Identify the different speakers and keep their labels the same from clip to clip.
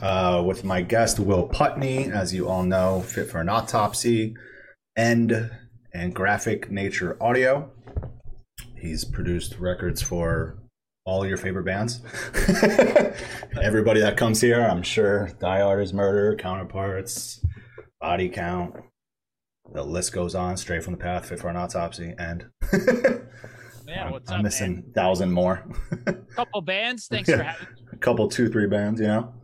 Speaker 1: uh, with my guest Will Putney, as you all know, Fit for an Autopsy, End, and Graphic Nature Audio. He's produced records for all your favorite bands. Everybody that comes here, I'm sure Die Artist Murder, Counterparts, Body Count. The list goes on. Straight from the Path, Fit for an Autopsy, and
Speaker 2: Yeah,
Speaker 1: I'm,
Speaker 2: what's
Speaker 1: I'm
Speaker 2: up,
Speaker 1: missing
Speaker 2: man?
Speaker 1: a thousand more.
Speaker 2: Couple bands. Thanks
Speaker 1: Yeah.
Speaker 2: for having. me.
Speaker 1: a couple, two, three bands. You know.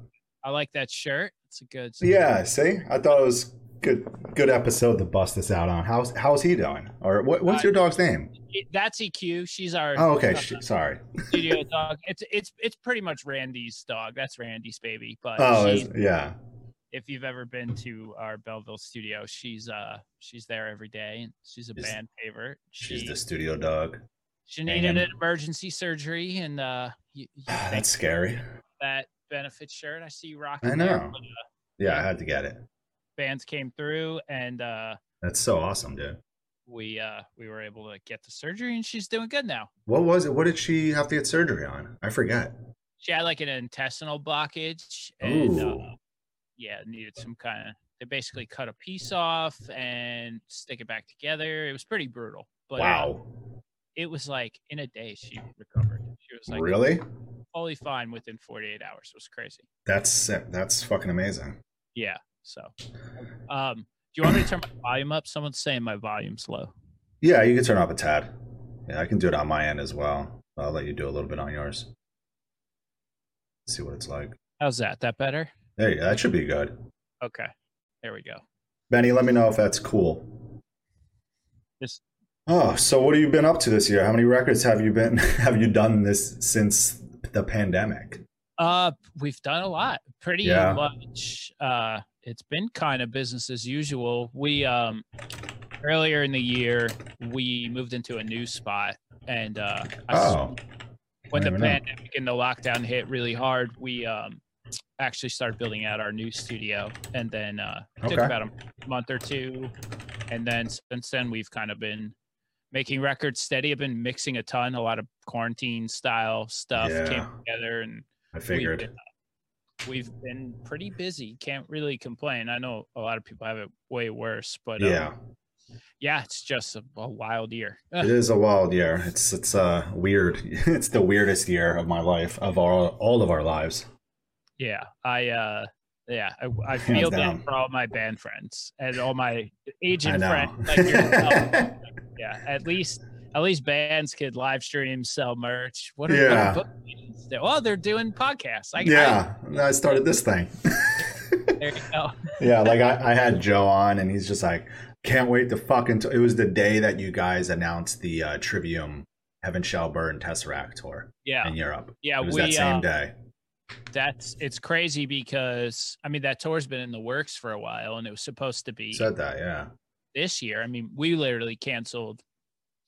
Speaker 2: I like that shirt. It's a good.
Speaker 1: Yeah. See, I thought it was good. Good episode to bust this out on. How's How's he doing? Or what, what's
Speaker 2: Uh,
Speaker 1: your dog's name?
Speaker 2: That's EQ. She's our
Speaker 1: Oh, okay.
Speaker 2: uh,
Speaker 1: Sh- sorry.
Speaker 2: studio dog. It's it's it's pretty much Randy's dog. That's Randy's baby. But
Speaker 1: Oh,
Speaker 2: she's,
Speaker 1: is- yeah.
Speaker 2: if you've ever been to our Belleville studio, she's uh she's there every day. and She's a
Speaker 1: Is-
Speaker 2: band favorite.
Speaker 1: She's the studio dog.
Speaker 2: she needed an emergency surgery, and uh, you, you
Speaker 1: Ah, That's scary.
Speaker 2: that benefit shirt. I see you rocking.
Speaker 1: I
Speaker 2: there,
Speaker 1: know.
Speaker 2: but, uh,
Speaker 1: Yeah, I had to get it.
Speaker 2: bands came through, and uh,
Speaker 1: That's so awesome, dude.
Speaker 2: we uh we were able to get the surgery, and she's doing good now.
Speaker 1: What was it? What did she have to get surgery on? I forget.
Speaker 2: She had like an intestinal blockage, and uh, yeah, needed some kind of. They basically cut a piece off and stick it back together. It was pretty brutal, but uh,
Speaker 1: wow.
Speaker 2: it was like in a day she recovered. She was like
Speaker 1: really?
Speaker 2: Fully fine within 48 hours. It was crazy.
Speaker 1: That's that's fucking amazing.
Speaker 2: Yeah. So, um, do you want me to turn my volume up? Someone's saying my volume's low.
Speaker 1: Yeah, you can turn up a tad. Yeah, I can do it on my end as well. I'll let you do a little bit on yours. See what it's like.
Speaker 2: How's that? That better?
Speaker 1: There you go. That should be good.
Speaker 2: Okay. There we go.
Speaker 1: Benny, let me know if that's cool.
Speaker 2: Just
Speaker 1: Oh, so what have you been up to this year? How many records have you been have you done this since the pandemic?
Speaker 2: Uh, we've done a lot. Pretty
Speaker 1: Yeah.
Speaker 2: much. Uh, it's been kind of business as usual. We um earlier in the year we moved into a new spot, and uh,
Speaker 1: Oh,
Speaker 2: when the
Speaker 1: didn't know.
Speaker 2: pandemic and the lockdown hit really hard, we um actually started building out our new studio, and then uh, it took about a month or two, and then since then we've kind of been making records steady. I've been mixing a ton, a lot of quarantine style stuff came together, and
Speaker 1: I
Speaker 2: we've
Speaker 1: figured.
Speaker 2: been, we've been pretty busy. Can't really complain. I know a lot of people have it way worse, but um,
Speaker 1: Yeah,
Speaker 2: yeah, it's just a, a wild year.
Speaker 1: it is a wild year. It's it's uh weird. It's the weirdest year of my life of all all of our lives.
Speaker 2: Yeah, I uh yeah, I, I feel
Speaker 1: down.
Speaker 2: bad for all my band friends and all my agent friends like yeah, at least at least bands could live stream, sell merch. What are,
Speaker 1: Yeah.
Speaker 2: what are book agents do? Oh, they're doing podcasts. I,
Speaker 1: yeah, I started this thing.
Speaker 2: There you go.
Speaker 1: yeah, like I, I had Joe on, and he's just like, can't wait to fucking. T-. It was the day that you guys announced the uh, Trivium Heaven Shall Burn Tesseract tour
Speaker 2: Yeah,
Speaker 1: in Europe.
Speaker 2: yeah.
Speaker 1: It was
Speaker 2: we
Speaker 1: that same
Speaker 2: uh,
Speaker 1: day.
Speaker 2: That's it's crazy because I mean that tour's been in the works for a while, and it was supposed to be
Speaker 1: Said that, yeah.
Speaker 2: this year. I mean, we literally canceled.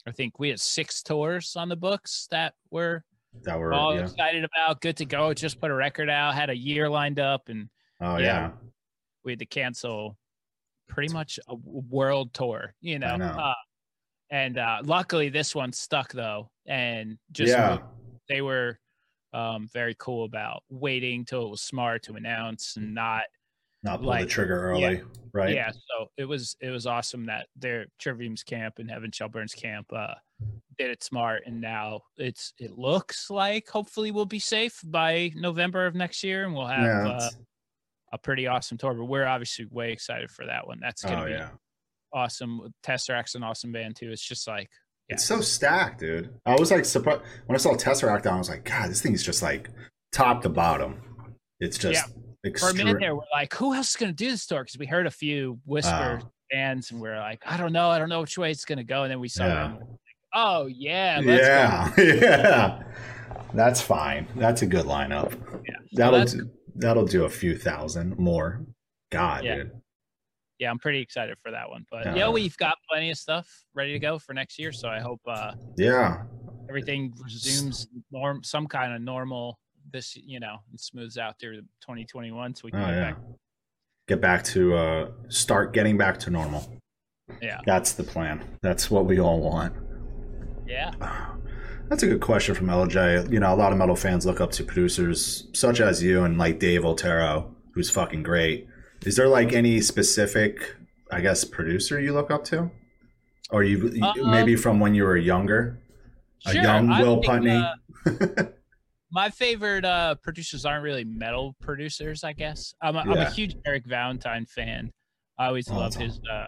Speaker 2: I think we had six tours on the books that were
Speaker 1: That were
Speaker 2: all
Speaker 1: yeah.
Speaker 2: excited about, good to go. Just put a record out, had a year lined up, and
Speaker 1: Oh
Speaker 2: yeah.
Speaker 1: yeah.
Speaker 2: we had to cancel pretty much a world tour, you know.
Speaker 1: know.
Speaker 2: Uh, and uh, luckily, this one stuck though, and just
Speaker 1: yeah.
Speaker 2: they were um, very cool about waiting till it was smart to announce and not
Speaker 1: Not pull the trigger early, right?
Speaker 2: yeah. So it was it was awesome that their Trivium's camp and Heaven Shall Burn's camp uh, did it smart, and now it's it looks like hopefully we'll be safe by November of next year, and we'll have
Speaker 1: Yeah,
Speaker 2: uh, a pretty awesome tour. But we're obviously way excited for that one. That's gonna
Speaker 1: oh
Speaker 2: be
Speaker 1: yeah.
Speaker 2: awesome. Tesseract's an awesome band too. It's just like
Speaker 1: It's so stacked, dude. I was like surprised when I saw Tesseract. I was like, God, this thing's just like top to bottom. It's just
Speaker 2: for a minute there, we're like, who else is going to do this tour? Because we heard a few whisper
Speaker 1: Oh.
Speaker 2: bands, and we're like, I don't know, I don't know which way it's going to go. And then we saw
Speaker 1: Yeah.
Speaker 2: them. like, oh yeah, let's
Speaker 1: yeah, yeah. That's fine. That's a good lineup.
Speaker 2: Yeah.
Speaker 1: That'll do, that'll do a few thousand more. God,
Speaker 2: Yeah.
Speaker 1: dude.
Speaker 2: Yeah, I'm pretty excited for that one. But yeah,
Speaker 1: Yeah.
Speaker 2: we've got plenty of stuff ready to go for next year. So I hope uh,
Speaker 1: Yeah.
Speaker 2: everything resumes norm, some kind of normal this, you know, and smooths out through 2021, so we
Speaker 1: Oh
Speaker 2: can get
Speaker 1: yeah.
Speaker 2: back.
Speaker 1: Get back to uh start getting back to normal.
Speaker 2: Yeah,
Speaker 1: That's the plan. That's what we all want.
Speaker 2: yeah,
Speaker 1: That's a good question from LJ. You know, a lot of metal fans look up to producers such as you and like Dave Otero who's fucking great. Is there like any specific, I guess, producer you look up to, or you
Speaker 2: Um,
Speaker 1: maybe from when you were younger? A
Speaker 2: Sure,
Speaker 1: young
Speaker 2: I
Speaker 1: Will
Speaker 2: think,
Speaker 1: Putney.
Speaker 2: uh, my favorite uh, producers aren't really metal producers, I guess. I'm a, I'm a huge Eric Valentine fan. I always love his uh,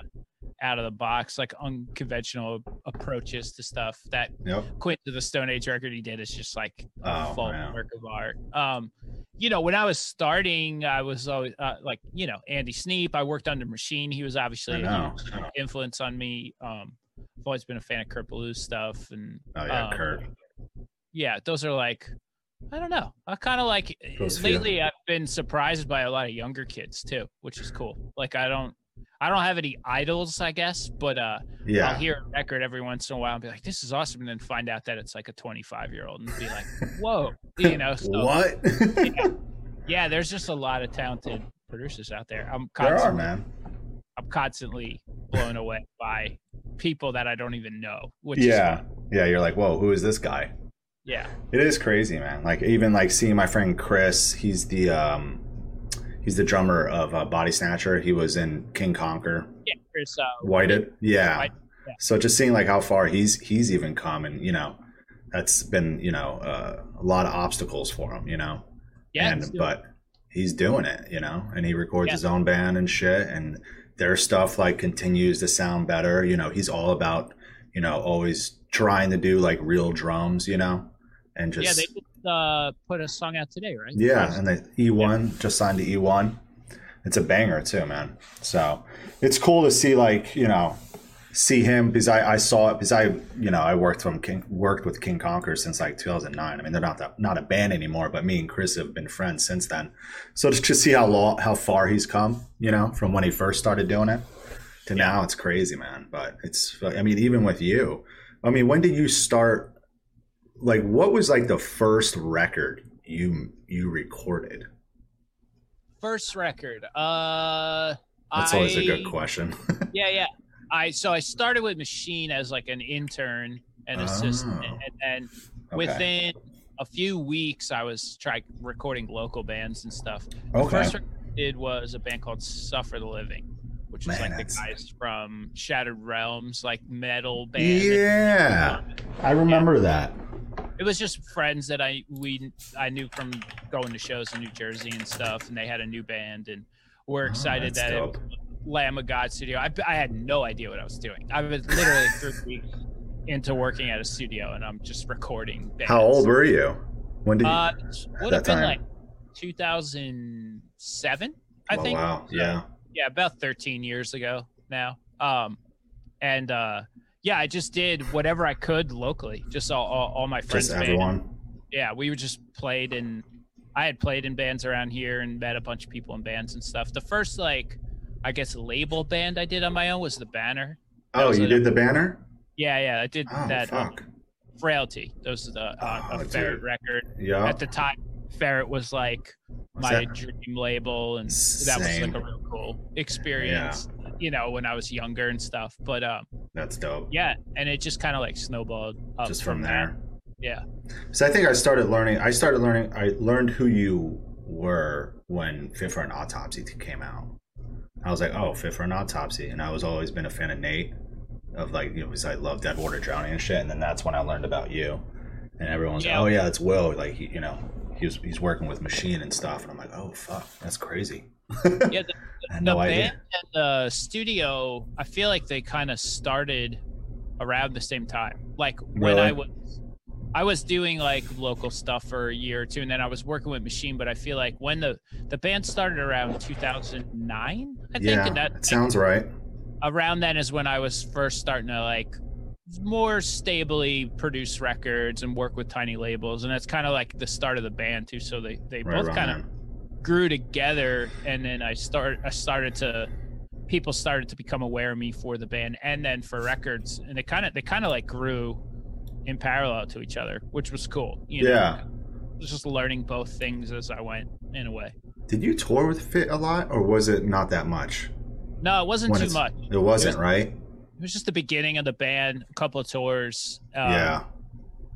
Speaker 2: out of the box, like unconventional approaches to stuff. That
Speaker 1: Yep.
Speaker 2: Queens of the Stone Age record he did is just like a
Speaker 1: Oh,
Speaker 2: full
Speaker 1: wow.
Speaker 2: work of art. Um, you know, when I was starting, I was always uh, like, you know, Andy Sneap. I worked under Machine. He was obviously a huge influence on me. Um, I've always been a fan of Kurt Ballou stuff, and
Speaker 1: Oh yeah,
Speaker 2: um,
Speaker 1: Kurt.
Speaker 2: yeah, those are like I don't know. I kind of like
Speaker 1: feel-
Speaker 2: lately. I've been surprised by a lot of younger kids too, which is cool. Like I don't, I don't have any idols, I guess, but uh,
Speaker 1: Yeah.
Speaker 2: I'll hear a record every once in a while and be like, "This is awesome," and then find out that it's like a 25 year old and be like, "Whoa," you know. So,
Speaker 1: what?
Speaker 2: Yeah, there's just a lot of talented producers out there. I'm
Speaker 1: there are,
Speaker 2: constantly,
Speaker 1: man.
Speaker 2: I'm constantly blown away by people that I don't even know. Which
Speaker 1: Yeah. Yeah, you're like, whoa, who is this guy?
Speaker 2: yeah,
Speaker 1: It is crazy, man. Like even like seeing my friend Chris, he's the um he's the drummer of uh, Body Snatcher. He was in King Conquer.
Speaker 2: yeah. There's uh,
Speaker 1: Whited. Yeah.
Speaker 2: Yeah.
Speaker 1: So just seeing like how far he's he's even come and you know, that's been, you know, uh, a lot of obstacles for him, you know.
Speaker 2: yeah,
Speaker 1: and but he's doing it, you know, and he records
Speaker 2: Yeah.
Speaker 1: his own band and shit, and their stuff like continues to sound better. You know, he's all about, you know, always trying to do like real drums, you know, and just
Speaker 2: yeah, uh, put a song out today, right?
Speaker 1: yeah, and the E1 just signed to E1. It's a banger too, man. So it's cool to see like you know see him because I, I saw it because I you know I worked from King worked with King Conquer since like 2009. I mean they're not that not a band anymore, but me and Chris have been friends since then. So just to just see how long how far he's come, you know, from when he first started doing it to now, it's crazy, man. But it's I mean even with you, I mean when did you start? Like what was like the first record you you recorded?
Speaker 2: First record. Uh,
Speaker 1: That's always a good question.
Speaker 2: Yeah, yeah. I so I started with Machine as like an intern and assistant,
Speaker 1: Oh.
Speaker 2: and then
Speaker 1: Okay.
Speaker 2: within a few weeks, I was trying recording local bands and stuff. The first record I did was a band called Suffer the Living, which was
Speaker 1: Man,
Speaker 2: like the guys from Shattered Realms, like metal band.
Speaker 1: Yeah, I remember that.
Speaker 2: It was just friends that I we I knew from going to shows in New Jersey and stuff, and they had a new band, and we're
Speaker 1: Oh,
Speaker 2: excited
Speaker 1: that's
Speaker 2: that it
Speaker 1: dope.
Speaker 2: was Lamb of God studio. I, I had no idea what I was doing. I was literally three weeks into working at a studio, and I'm just recording. Bands.
Speaker 1: How old were you? When did you?
Speaker 2: Uh, would have been
Speaker 1: time?
Speaker 2: like 2007, I
Speaker 1: oh,
Speaker 2: think.
Speaker 1: wow.
Speaker 2: So,
Speaker 1: Yeah.
Speaker 2: yeah, about 13 years ago now. Um, and uh, yeah, I just did whatever I could locally. Just all, all, all my friends.
Speaker 1: Just everyone.
Speaker 2: Yeah, we would just played and I had played in bands around here and met a bunch of people in bands and stuff. The first like, I guess label band I did on my own was the Banner. That
Speaker 1: Oh, you
Speaker 2: a-
Speaker 1: did the banner?
Speaker 2: Yeah, yeah, I did
Speaker 1: Oh,
Speaker 2: that. um,
Speaker 1: fuck.
Speaker 2: Frailty. Those are the uh,
Speaker 1: Oh,
Speaker 2: a. Ferret record.
Speaker 1: Yeah.
Speaker 2: At the time, Ferret was like my
Speaker 1: that-
Speaker 2: dream label, and that was like a real cool experience. You know, when I was younger and stuff. But um,
Speaker 1: That's dope.
Speaker 2: yeah, and it just kind of like snowballed up
Speaker 1: Just from there.
Speaker 2: Yeah.
Speaker 1: So I think I started learning. I started learning. I learned who you were when Fit for an Autopsy came out. I was like, oh, Fit for an Autopsy, and I was always been a fan of Nate, of like you know because I love Deadwater Drowning and shit. And then that's when I learned about you, and everyone's
Speaker 2: Yeah.
Speaker 1: like, oh yeah, it's Will. Like you know, he was he's working with Machine and stuff, and I'm like, oh fuck, that's crazy.
Speaker 2: Yeah, the, the
Speaker 1: no idea.
Speaker 2: band and the studio, I feel like they kind of started around the same time. Like when I was, I was doing like local stuff for a year or two, and then I was working with Machine. But I feel like when the the band started around 2009, I think,
Speaker 1: Yeah,
Speaker 2: and that
Speaker 1: it sounds right.
Speaker 2: around then is when I was first starting to like more stably produce records and work with tiny labels, and that's kind of like the start of the band too. So they they
Speaker 1: Right
Speaker 2: both kind of grew together and then I start I started to people started to become aware of me for the band and then for records and they kind of they kind of like grew in parallel to each other which was cool you know?
Speaker 1: Yeah.
Speaker 2: I was just learning both things as I went in a way
Speaker 1: Did you tour with Fit a lot, or was it not that much?
Speaker 2: no it wasn't
Speaker 1: When
Speaker 2: too much
Speaker 1: It wasn't,
Speaker 2: was-
Speaker 1: right?
Speaker 2: It was just the beginning of the band a couple of tours um,
Speaker 1: yeah.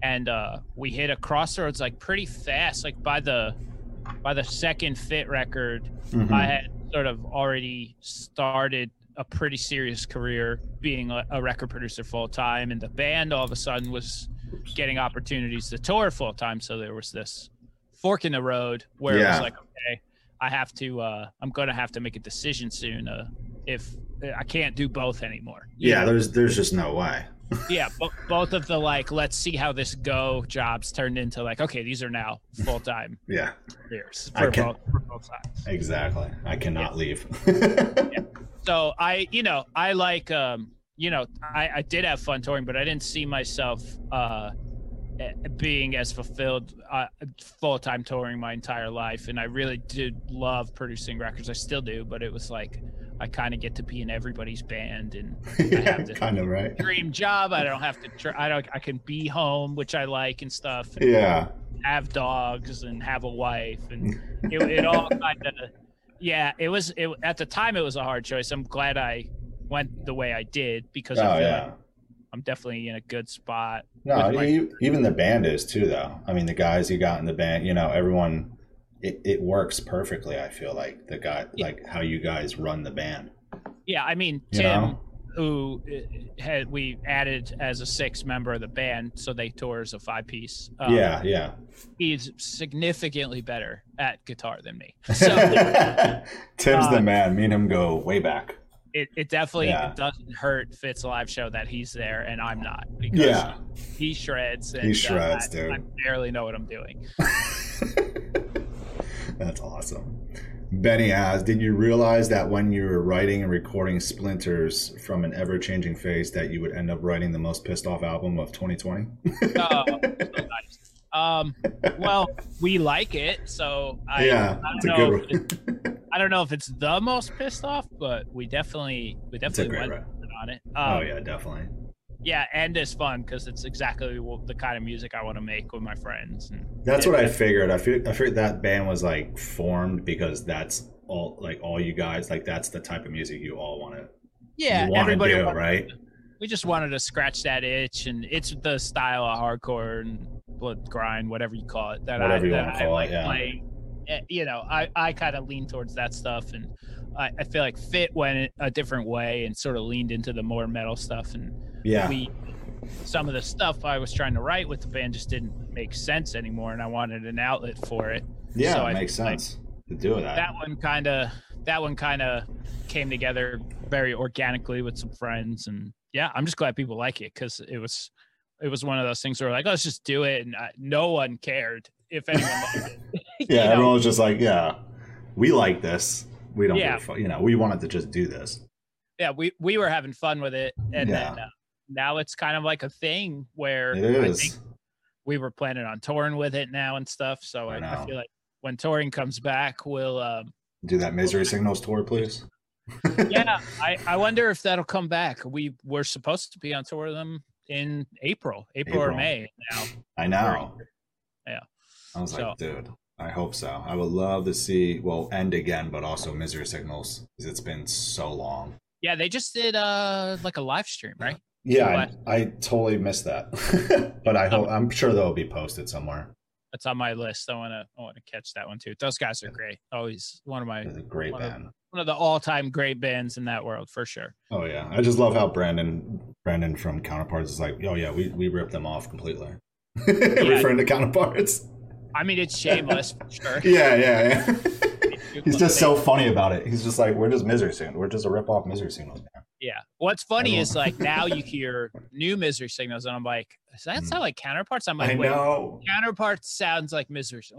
Speaker 2: and uh we hit a crossroads like pretty fast like by the by the second Fit record,
Speaker 1: Mhm.
Speaker 2: I had sort of already started a pretty serious career being a, a record producer full time, and the band all of a sudden was getting opportunities to tour full time. So there was this fork in the road where it was like, okay, I have to, uh, I'm going to have to make a decision soon. Uh, if I can't do both anymore.
Speaker 1: yeah,
Speaker 2: know?
Speaker 1: there's there's just no way.
Speaker 2: yeah, bo- both of the like, let's see how this go jobs turned into like, okay, these are now full time
Speaker 1: Yeah,
Speaker 2: careers for
Speaker 1: can-
Speaker 2: both, for both sides.
Speaker 1: exactly. I cannot leave.
Speaker 2: so i you know i like um you know i i did have fun touring but i didn't see myself uh being as fulfilled uh, full-time touring my entire life. And i really did love producing records. I still do but it was like i kind of get to be in everybody's band and
Speaker 1: yeah,
Speaker 2: have to-
Speaker 1: kind of right.
Speaker 2: dream job. I don't have to tr- i don't i can be home which i like and stuff and
Speaker 1: Yeah,
Speaker 2: have dogs and have a wife and it, it all kind of yeah it was it at the time it was a hard choice. I'm glad i went the way i did because i
Speaker 1: oh
Speaker 2: feel
Speaker 1: yeah.
Speaker 2: like i'm definitely in a good spot
Speaker 1: No,
Speaker 2: my-
Speaker 1: even the band is too, though. I mean, the guys you got in the band, you know, everyone, it, it works perfectly. I feel like the guy,
Speaker 2: Yeah.
Speaker 1: like how you guys run the band.
Speaker 2: yeah i mean
Speaker 1: You
Speaker 2: tim
Speaker 1: know?
Speaker 2: who uh, had we added as a sixth member of the band so they tour as a five piece um,
Speaker 1: yeah, yeah.
Speaker 2: he's significantly better at guitar than me so
Speaker 1: Tim's the
Speaker 2: uh,
Speaker 1: man. Me and him go way back.
Speaker 2: It, it definitely
Speaker 1: Yeah.
Speaker 2: doesn't hurt Fit's live show that he's there and I'm not because
Speaker 1: Yeah,
Speaker 2: he shreds. And,
Speaker 1: He shreds,
Speaker 2: uh,
Speaker 1: dude.
Speaker 2: I, I barely know what I'm doing.
Speaker 1: that's awesome. Benny asks, did you realize that when you were writing and recording Splinters from an ever-changing face that you would end up writing the most pissed off album of 2020?
Speaker 2: Oh, so nice. Um, well, we like it, so I,
Speaker 1: yeah,
Speaker 2: I don't know. If it, I don't know if it's the most pissed off, but we definitely we definitely went on it.
Speaker 1: Oh
Speaker 2: Um,
Speaker 1: yeah, definitely.
Speaker 2: yeah, and it's fun because it's exactly what, the kind of music I want to make with my friends. And
Speaker 1: That's what I figured. I figured, I figured that band was like formed because that's all like all you guys like that's the type of music you all want to
Speaker 2: Yeah,
Speaker 1: you to
Speaker 2: everybody
Speaker 1: do, right?
Speaker 2: We just wanted to scratch that itch and it's the style of hardcore and blood grind whatever you call it that
Speaker 1: Whatever
Speaker 2: i that I
Speaker 1: call it,
Speaker 2: like
Speaker 1: yeah.
Speaker 2: playing. Eh, you know i i kind of lean towards that stuff and I, I feel like fit went a different way and sort of leaned into the more metal stuff and
Speaker 1: Yeah,
Speaker 2: we some of the stuff i was trying to write with the band just didn't make sense anymore and i wanted an outlet for it
Speaker 1: yeah,
Speaker 2: so
Speaker 1: it
Speaker 2: I
Speaker 1: makes
Speaker 2: feel like
Speaker 1: sense to do that.
Speaker 2: that one kind of that one kind of came together very organically with some friends and yeah i'm just glad people like it because it was it was one of those things where like let's just do it and I, no one cared if anyone liked it You
Speaker 1: yeah,
Speaker 2: know?
Speaker 1: everyone was just like, yeah, we like this. We don't,
Speaker 2: Yeah.
Speaker 1: give a fuck. you know, we wanted to just do this.
Speaker 2: yeah we we were having fun with it and
Speaker 1: Yeah.
Speaker 2: then uh, now it's kind of like a thing where i think we were planning on touring with it now and stuff so
Speaker 1: I
Speaker 2: i, I feel like when touring comes back we'll um
Speaker 1: Do that misery signals tour, please.
Speaker 2: Yeah I, I wonder if that'll come back we were supposed to be on tour with them in april april, or may now
Speaker 1: I know.
Speaker 2: Yeah.
Speaker 1: I was
Speaker 2: So-
Speaker 1: like, dude, I hope so. I would love to see, well, end again, but also misery signals because it's been so long.
Speaker 2: yeah they just did uh like a live stream right
Speaker 1: Yeah? I, I totally missed that, but I hope I'm sure they'll be posted somewhere.
Speaker 2: That's on my list i want to i want to catch that one too those guys are great always one of my
Speaker 1: great
Speaker 2: One of-
Speaker 1: band.
Speaker 2: one of the all-time great bands in that world for sure
Speaker 1: Oh yeah, I just love how Brendan Brendan from Counterparts is like, oh yeah, we we ripped them off completely, referring to Counterparts.
Speaker 2: i mean it's shameless for sure
Speaker 1: Yeah, yeah, yeah. He's just so funny about it. He's just like, we're just misery signals. We're just a rip off misery man.
Speaker 2: Yeah what's funny is like now you hear new misery signals and i'm like does that
Speaker 1: Mm.
Speaker 2: sound like counterparts i'm like wait
Speaker 1: know.
Speaker 2: counterparts sounds like misery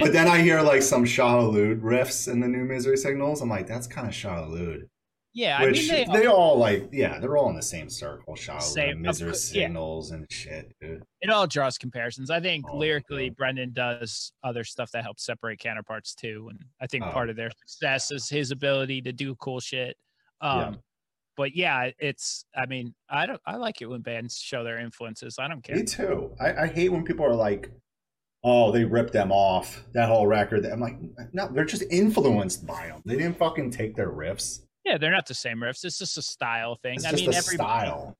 Speaker 1: but then I hear like some Shai Hulud riffs in the new misery signals. I'm like, that's kind of Shai Hulud.
Speaker 2: yeah i mean they,
Speaker 1: they, all like, yeah, they're all in the same circle.
Speaker 2: Same,
Speaker 1: misery
Speaker 2: course, yeah.
Speaker 1: signals and shit, dude.
Speaker 2: it all draws comparisons. I think
Speaker 1: Oh,
Speaker 2: lyrically,
Speaker 1: yeah.
Speaker 2: Brendan does other stuff that helps separate counterparts too, and I think
Speaker 1: Oh.
Speaker 2: part of their success is his ability to do cool shit. Um,
Speaker 1: Yeah.
Speaker 2: But yeah, it's. I mean, I don't. I like it when bands show their influences. I don't care.
Speaker 1: Me too. I, I hate when people are like, oh, they ripped them off that whole record. I'm like, no, they're just influenced by them. They didn't fucking take their riffs.
Speaker 2: Yeah, they're not the same riffs. It's just a style thing.
Speaker 1: It's
Speaker 2: I
Speaker 1: just
Speaker 2: mean, every
Speaker 1: style.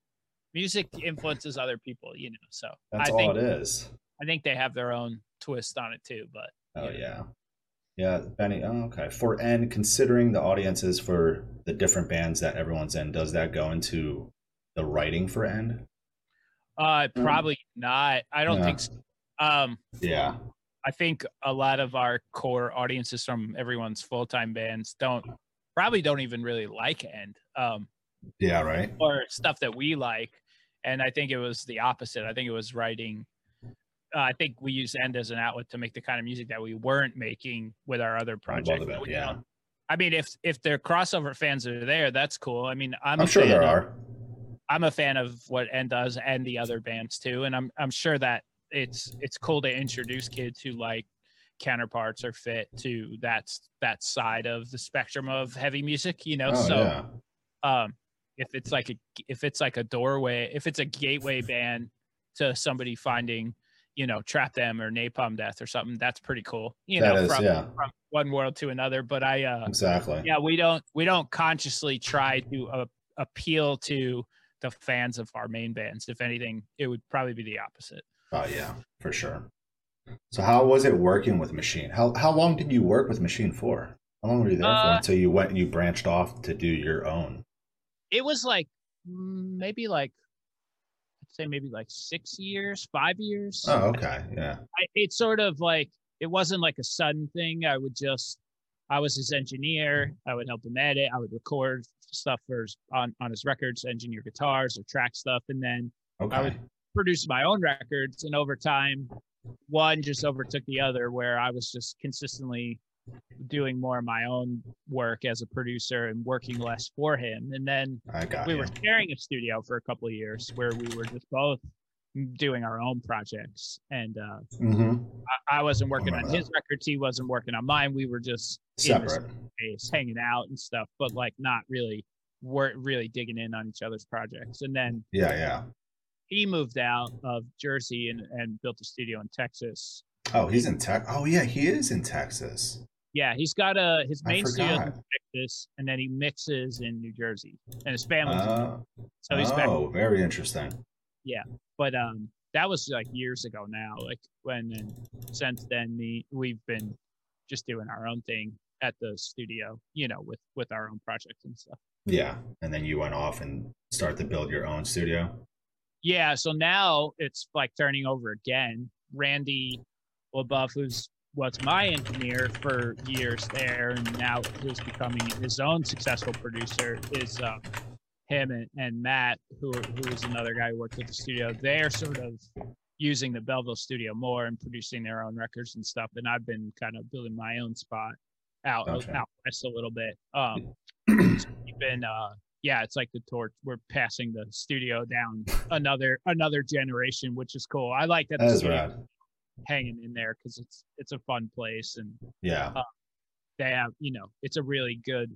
Speaker 2: music influences other people, you know. So
Speaker 1: That's
Speaker 2: I
Speaker 1: all
Speaker 2: think
Speaker 1: it is.
Speaker 2: I think they have their own twist on it too. But
Speaker 1: Oh
Speaker 2: Yeah.
Speaker 1: yeah. Yeah, Benny. Oh, okay. For End, considering the audiences for the different bands that everyone's in, does that go into the writing for End?
Speaker 2: Uh, probably not. I don't
Speaker 1: Yeah.
Speaker 2: think. So. Um,
Speaker 1: Yeah.
Speaker 2: I think a lot of our core audiences from everyone's full time bands don't probably don't even really like End. Um,
Speaker 1: Yeah. Right.
Speaker 2: or stuff that we like. And I think it was the opposite. I think it was writing. Uh, I think we used End as an outlet to make the kind of music that we weren't making with our other projects.
Speaker 1: the band,
Speaker 2: We
Speaker 1: Yeah.
Speaker 2: don't- I mean, if if their crossover fans are there, that's cool. I mean, I'm,
Speaker 1: I'm sure there
Speaker 2: of-
Speaker 1: are.
Speaker 2: I'm a fan of what End does and the other bands too, and I'm I'm sure that it's it's cool to introduce kids who like counterparts or fit to that that side of the spectrum of heavy music. You know,
Speaker 1: Oh,
Speaker 2: so
Speaker 1: yeah.
Speaker 2: um if it's like a if it's like a doorway if it's a gateway band to somebody finding you know trap them or napalm death or something that's pretty cool you
Speaker 1: That
Speaker 2: know
Speaker 1: is,
Speaker 2: from,
Speaker 1: yeah.
Speaker 2: from one world to another but i uh
Speaker 1: Exactly.
Speaker 2: yeah we don't we don't consciously try to uh, appeal to the fans of our main bands if anything it would probably be the opposite
Speaker 1: Oh yeah, for sure. So how was it working with Machine? How how long did you work with Machine for? How long were you there for
Speaker 2: Uh,
Speaker 1: until you went and you branched off to do your own?
Speaker 2: it was like mm, maybe like say maybe like six years five years
Speaker 1: Oh, okay. Yeah.
Speaker 2: I, it's sort of like it wasn't like a sudden thing. I would just I was his engineer. I would help him edit. I would record stuff for his, on on his records, engineer guitars or track stuff, and then
Speaker 1: Okay.
Speaker 2: would- produce my own records. And over time, one just overtook the other, where I was just consistently doing more of my own work as a producer and working less for him. And then we
Speaker 1: you.
Speaker 2: were sharing a studio for a couple of years where we were just both doing our own projects and uh
Speaker 1: hmm
Speaker 2: I, I wasn't working on
Speaker 1: remember
Speaker 2: his records. He wasn't working on mine. We were just
Speaker 1: Separate.
Speaker 2: space, hanging out and stuff, but like not really weren't really digging in on each other's projects. And then
Speaker 1: Yeah, yeah.
Speaker 2: he moved out of Jersey and, and built a studio in Texas.
Speaker 1: Oh, he's in Tex. Oh, yeah, he is in Texas.
Speaker 2: Yeah, he's got a his main studio in. Texas, and then he mixes in New Jersey, and his family's
Speaker 1: Uh,
Speaker 2: so he's back.
Speaker 1: oh, very interesting.
Speaker 2: Yeah, but um, that was like years ago now. Like when and since then, me we've been just doing our own thing at the studio, you know, with with our own projects and stuff.
Speaker 1: Yeah, and then you went off and started to build your own studio.
Speaker 2: Yeah, so now it's like turning over again. Randy LeBoeuf, who's was my engineer for years there, and now who's becoming his own successful producer, is uh, him and, and Matt, who who is another guy who worked at the studio. They're sort of using the Belleville studio more and producing their own records and stuff. And I've been kind of building my own spot out
Speaker 1: Gotcha.
Speaker 2: out west a little bit. Um, so we've been uh, yeah, it's like the torch. We're passing the studio down another another generation, which is cool. I like that
Speaker 1: That
Speaker 2: the
Speaker 1: is
Speaker 2: studio
Speaker 1: rad.
Speaker 2: Hanging in there because it's it's a fun place and
Speaker 1: Yeah,
Speaker 2: they have you know it's a really good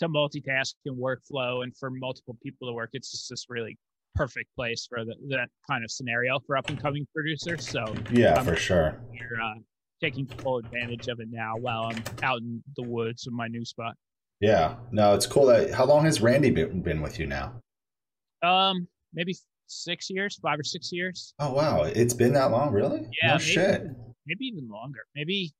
Speaker 2: to multitask and workflow and for multiple people to work. It's just this really perfect place for the, that kind of scenario for up and coming producers. So
Speaker 1: yeah,
Speaker 2: I'm-
Speaker 1: for sure.
Speaker 2: we're uh, taking full advantage of it now while I'm out in the woods in my new spot.
Speaker 1: Yeah, no, it's cool. That how long has Randy been, been with you now?
Speaker 2: Um, maybe six years, five or six years.
Speaker 1: Oh wow, it's been that long, really?
Speaker 2: Yeah,
Speaker 1: no
Speaker 2: maybe.
Speaker 1: shit.
Speaker 2: maybe even longer. Maybe,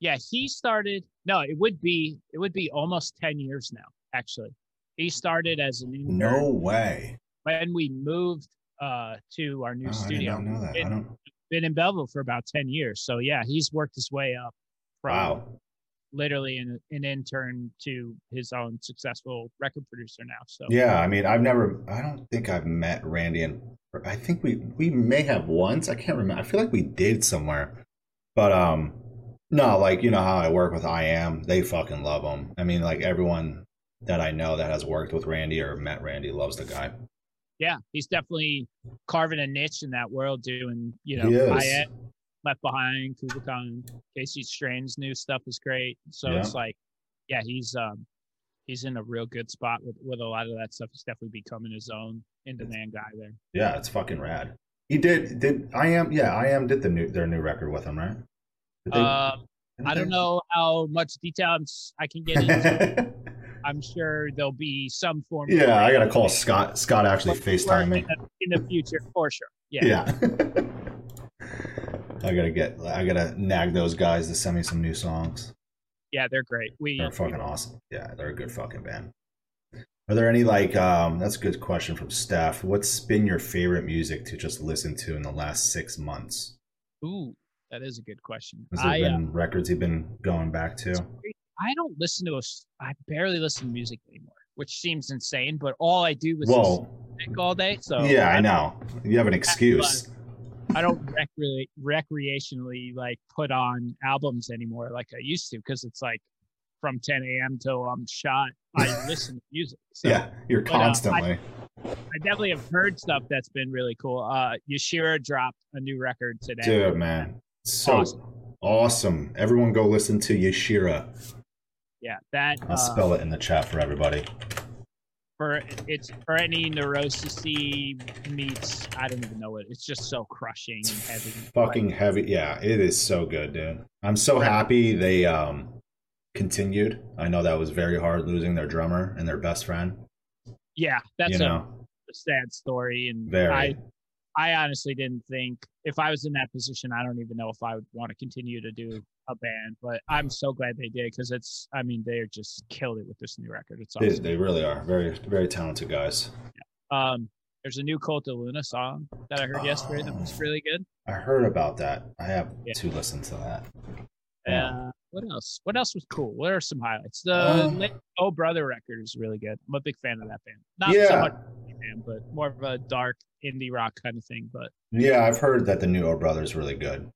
Speaker 2: yeah, he started. No, it would be it would be almost ten years now. Actually, he started as an intern
Speaker 1: No way.
Speaker 2: when we moved uh to our new
Speaker 1: Oh, I did
Speaker 2: studio.
Speaker 1: not know that. I
Speaker 2: Been,
Speaker 1: don't.
Speaker 2: been in Belleville for about ten years, so yeah, he's worked his way up from
Speaker 1: Wow.
Speaker 2: Literally an, an intern to his own successful record producer now. So
Speaker 1: Yeah, I mean, I've never. I don't think I've met Randy, and I think we we may have once. I can't remember. I feel like we did somewhere, but um, no, like you know how I work with I am. They fucking love him. I mean, like everyone that I know that has worked with Randy or met Randy loves the guy.
Speaker 2: yeah, he's definitely carving a niche in that world, doing you know, I Am, Left Behind, Kublai Casey Strain's new stuff is great. So
Speaker 1: Yeah.
Speaker 2: it's like, yeah, he's um he's in a real good spot with with a lot of that stuff. He's definitely becoming his own in demand guy there.
Speaker 1: Yeah, it's fucking rad. He did. Did I am? Yeah, I am. Did the new their new record with him, right? They-
Speaker 2: Um,
Speaker 1: didn't
Speaker 2: I don't know how much detail I can get into. I'm sure there'll be some form. of
Speaker 1: yeah, I gotta call Scott. Scott actually FaceTime me.
Speaker 2: in the, in the future for sure. Yeah.
Speaker 1: Yeah. I gotta get. I gotta nag those guys to send me some new songs.
Speaker 2: Yeah, they're great. We
Speaker 1: They're fucking awesome. Yeah, they're a good fucking band. Are there any like um that's a good question from Steph. What's been your favorite music to just listen to in the last six months?
Speaker 2: Ooh, that is a good question.
Speaker 1: Has there
Speaker 2: I uh,
Speaker 1: been records you've been going back to?
Speaker 2: I don't listen to a. I barely listen to music anymore, which seems insane. But all I do is
Speaker 1: Whoa.
Speaker 2: all day. So
Speaker 1: yeah, I
Speaker 2: don't-
Speaker 1: know. You have an excuse.
Speaker 2: I don't recre- recreationally like put on albums anymore like I used to because it's like from 10 a.m. till I'm shot. I listen to music. So
Speaker 1: yeah, you're
Speaker 2: but, uh, I-
Speaker 1: constantly.
Speaker 2: I definitely have heard stuff that's been really cool. Uh, Yashira dropped a new record today.
Speaker 1: Dude, man. So
Speaker 2: Awesome.
Speaker 1: awesome. Everyone go listen to Yashira.
Speaker 2: Yeah, that
Speaker 1: I'll
Speaker 2: uh,
Speaker 1: spell it in the chat for everybody.
Speaker 2: For it's for any neurosis meets. I don't even know it. It's just so crushing and heavy.
Speaker 1: Fucking heavy. Yeah, it is so good, dude. I'm so happy they um continued. I know that was very hard losing their drummer and their best friend.
Speaker 2: Yeah, that's
Speaker 1: you
Speaker 2: a,
Speaker 1: know,
Speaker 2: a sad story, and
Speaker 1: very.
Speaker 2: I I honestly didn't think if I was in that position, I don't even know if I would want to continue to do a band. But I'm so glad they did because it's. I mean, they're just killed it with this new record. It's
Speaker 1: they,
Speaker 2: awesome.
Speaker 1: they really are very, very talented guys.
Speaker 2: Um, there's a new Cult of Luna song that I heard yesterday that was really good.
Speaker 1: I heard about that. I have
Speaker 2: Yeah.
Speaker 1: to listen to that. Yeah.
Speaker 2: Uh, what else? What else was cool? What are some highlights? The
Speaker 1: Um,
Speaker 2: Oh Brother record is really good. I'm a big fan of that band. Not
Speaker 1: yeah,
Speaker 2: so much band, but more of a dark indie rock kind of thing. But
Speaker 1: yeah, I've heard that the new O Brothers is really good.